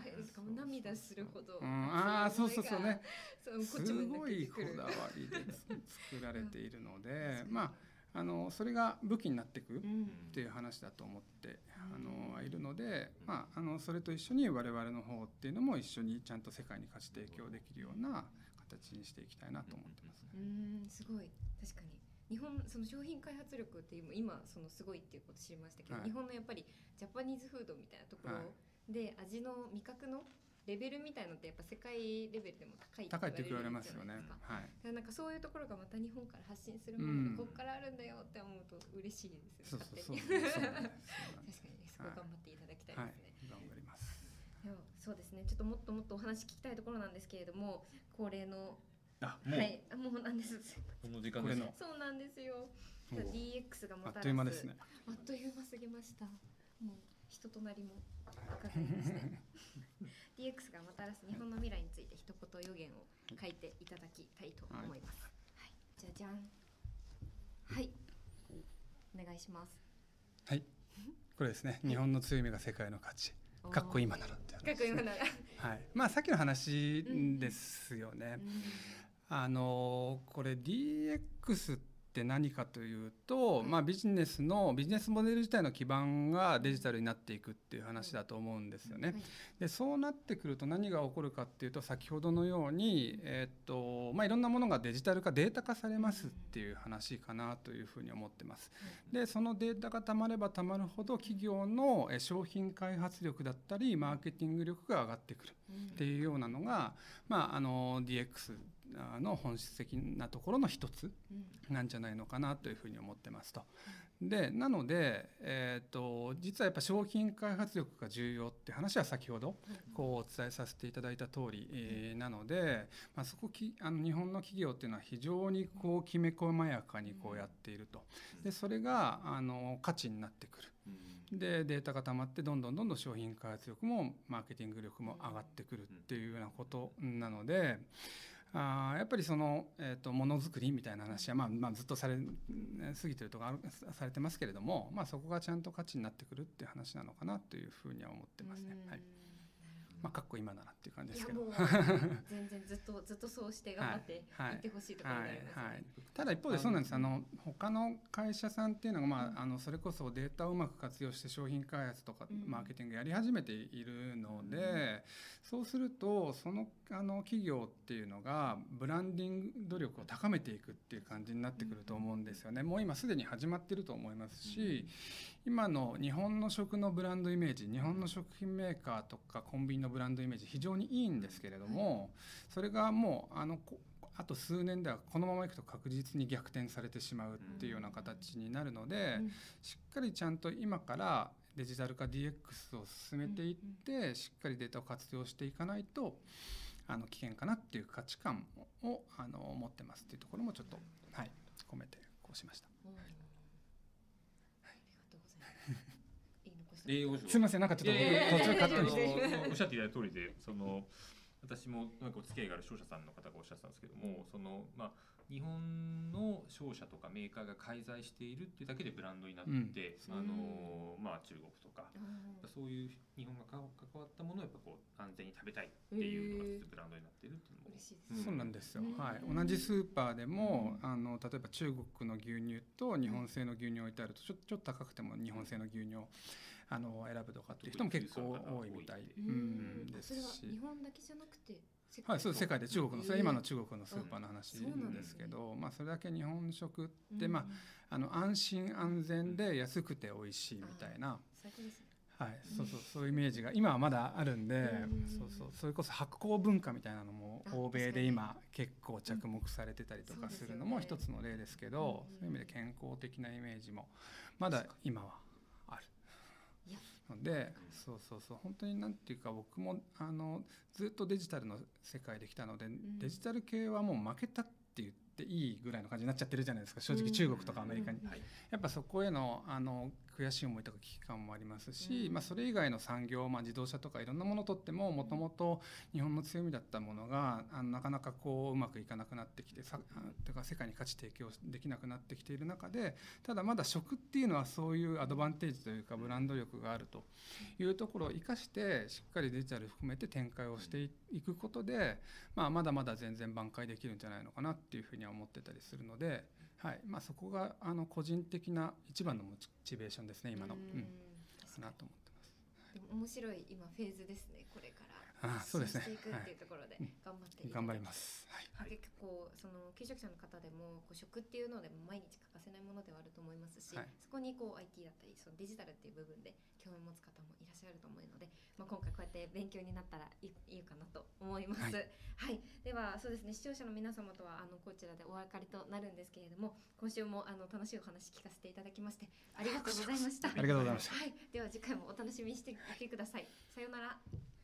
涙するほど、うん、ああそうそうそう。ね。そうこすっちもごいこだわりで作られているので、まああのそれが武器になっていくっうん。ていう話だと思ってあのいるので、まああのそれと一緒に我々の方っていうのも一緒にちゃんと世界に価値提供できるような形にしていきたいなと思ってます。うん。すごい。確かに日本その商品開発力って今今そのすごいっていうこと知りましたけど、はい日本のやっぱりジャパニーズフードみたいなところはいで味の味覚のレベルみたいのってやっぱ世界レベルでも高い高いって言われるますよね。はい。なんかそういうところがまた日本から発信するもうんのがここからあるんだよって思うと嬉しいですよそうそう。勝手にそうなんですそうなんです確かにねそこ頑張っていただきたいはいですね、。頑張ります。そうですねちょっともっともっとお話聞きたいところなんですけれども恒例のあもう。はいあもうなんです。この時間での。そうなんですよ。DX がもたらすあっという間ですね。あっという間すぎました。もう人となりも伺いまして DX がもたらす日本の未来について一言予言を書いていただきたいと思います。はい、じゃじゃん。はい。お願いします。はい。これですね。日本の強みが世界の価値。かっこ今ならって話かっこ今なら、はい。まあさっきの話ですよね。うんあのこれ DX っって何かというと、まあ、ビジネスのビジネスモデル自体の基盤がデジタルになっていくっていう話だと思うんですよね。でそうなってくると何が起こるかっていうと先ほどのように、えー、っとまあ、いろんなものがデジタル化データ化されますっていう話かなというふうに思ってます。でそのデータがたまればたまるほど企業の商品開発力だったりマーケティング力が上がってくるっていうようなのが、まあ、あの DX の本質的なところの一つなんじゃないのかなというふうに思ってますと。でなので、えーと、実はやっぱ商品開発力が重要って話は先ほどこうお伝えさせていただいた通り、えー、なので、まあ、そこきあの日本の企業っていうのは非常にこうきめ細やかにこうやっているとでそれがあの価値になってくる。でデータがたまってどんどんどんどん商品開発力もマーケティング力も上がってくるっていうようなことなので。あやっぱりその、えーと、ものづくりみたいな話は、まあまあ、ずっとされ過ぎてるとかされてますけれども、まあ、そこがちゃんと価値になってくるっていう話なのかなというふうには思ってますね。はいまあ、かっこ今ならっていう感じですけど。全然ずっとずっとそうして頑張ってい。ってほしいところであります、ねはいはいはい、ただ一方でそうなんです。あの他の会社さんっていうのが、まあ、あのそれこそデータをうまく活用して商品開発とかマーケティングやり始めているので、そうするとそのあの企業っていうのがブランディング努力を高めていくっていう感じになってくると思うんですよね。もう今すでに始まってると思いますし、今の日本の食のブランドイメージ日本の食品メーカーとかコンビニのブランドイメージ非常にいいんですけれども、それがもうあのあと数年ではこのままいくと確実に逆転されてしまうっていうような形になるので、しっかりちゃんと今からデジタル化 DX を進めていって、しっかりデータを活用していかないとあの危険かなっていう価値観をあの持ってますっていうところもちょっと、はい、込めてこうしました。栄養すみませんなんかちょっと途中カットしておっしゃっていただいた通りでその私もなんかお付き合いがある商社さんの方がおっしゃってたんですけどもそのまあ日本の商社とかメーカーが介在しているっていうだけでブランドになって、うん、あのまあ中国とか、そういう日本が関わったものをやっぱこう安全に食べたいっていうのがブランドになっているっていうのも、うん、そうなんですよ、はい、同じスーパーでも、あの例えば中国の牛乳と日本製の牛乳を置いてあるとちょちょっと高くても日本製の牛乳をあの選ぶとかっていう人も結構多いみたい、う。ん、ですし。日本だけじゃなくてはい、そう世界で中国のそれ今の中国のスーパーの話ですけど、まあ、それだけ日本食って、まあ、あの安心安全で安くて美味しいみたいな。はい、そうそうそういうイメージが今はまだあるんで、そうそうそれこそ発酵文化みたいなのも欧米で今結構着目されてたりとかするのも一つの例ですけど、そういう意味で健康的なイメージもまだ今はのでそうそうそう本当に何ていうか僕もあのずっとデジタルの世界で来たので、デジタル系はもう負けたって言っていいぐらいの感じになっちゃってるじゃないですか正直中国とかアメリカに、やっぱそこへのあの悔しい思いとか危機感もありますし、まあ、それ以外の産業、まあ、自動車とかいろんなものをとってももともと日本の強みだったものがあのなかなかこううまくいかなくなってきてさとか世界に価値提供できなくなってきている中でただまだ食っていうのはそういうアドバンテージというかブランド力があるというところを生かしてしっかりデジタル含めて展開をしていくことで、まあ、まだまだ全然挽回できるんじゃないのかなっていうふうには思ってたりするので。はいまあ、そこがあの個人的な一番のモチベーションですね今の。うん、かなと思ってます。面白い今フェーズですねこれから。あそうですね。していくっていうところで頑張って、頑張ります。はい。結構その求職者の方でもこう食っていうのでも毎日欠かせないものではあると思いますし、はい、そこにこう IT だったりそのデジタルっていう部分で興味持つ方もいらっしゃると思うので、まあ今回こうやって勉強になったらいいいかなと思います。はい、はい、ではそうですね視聴者の皆様とはあのこちらでお別れとなるんですけれども、今週もあの楽しいお話聞かせていただきましてありがとうございました。ありがとうございました。はい。では次回もお楽しみにしていてください。さようなら。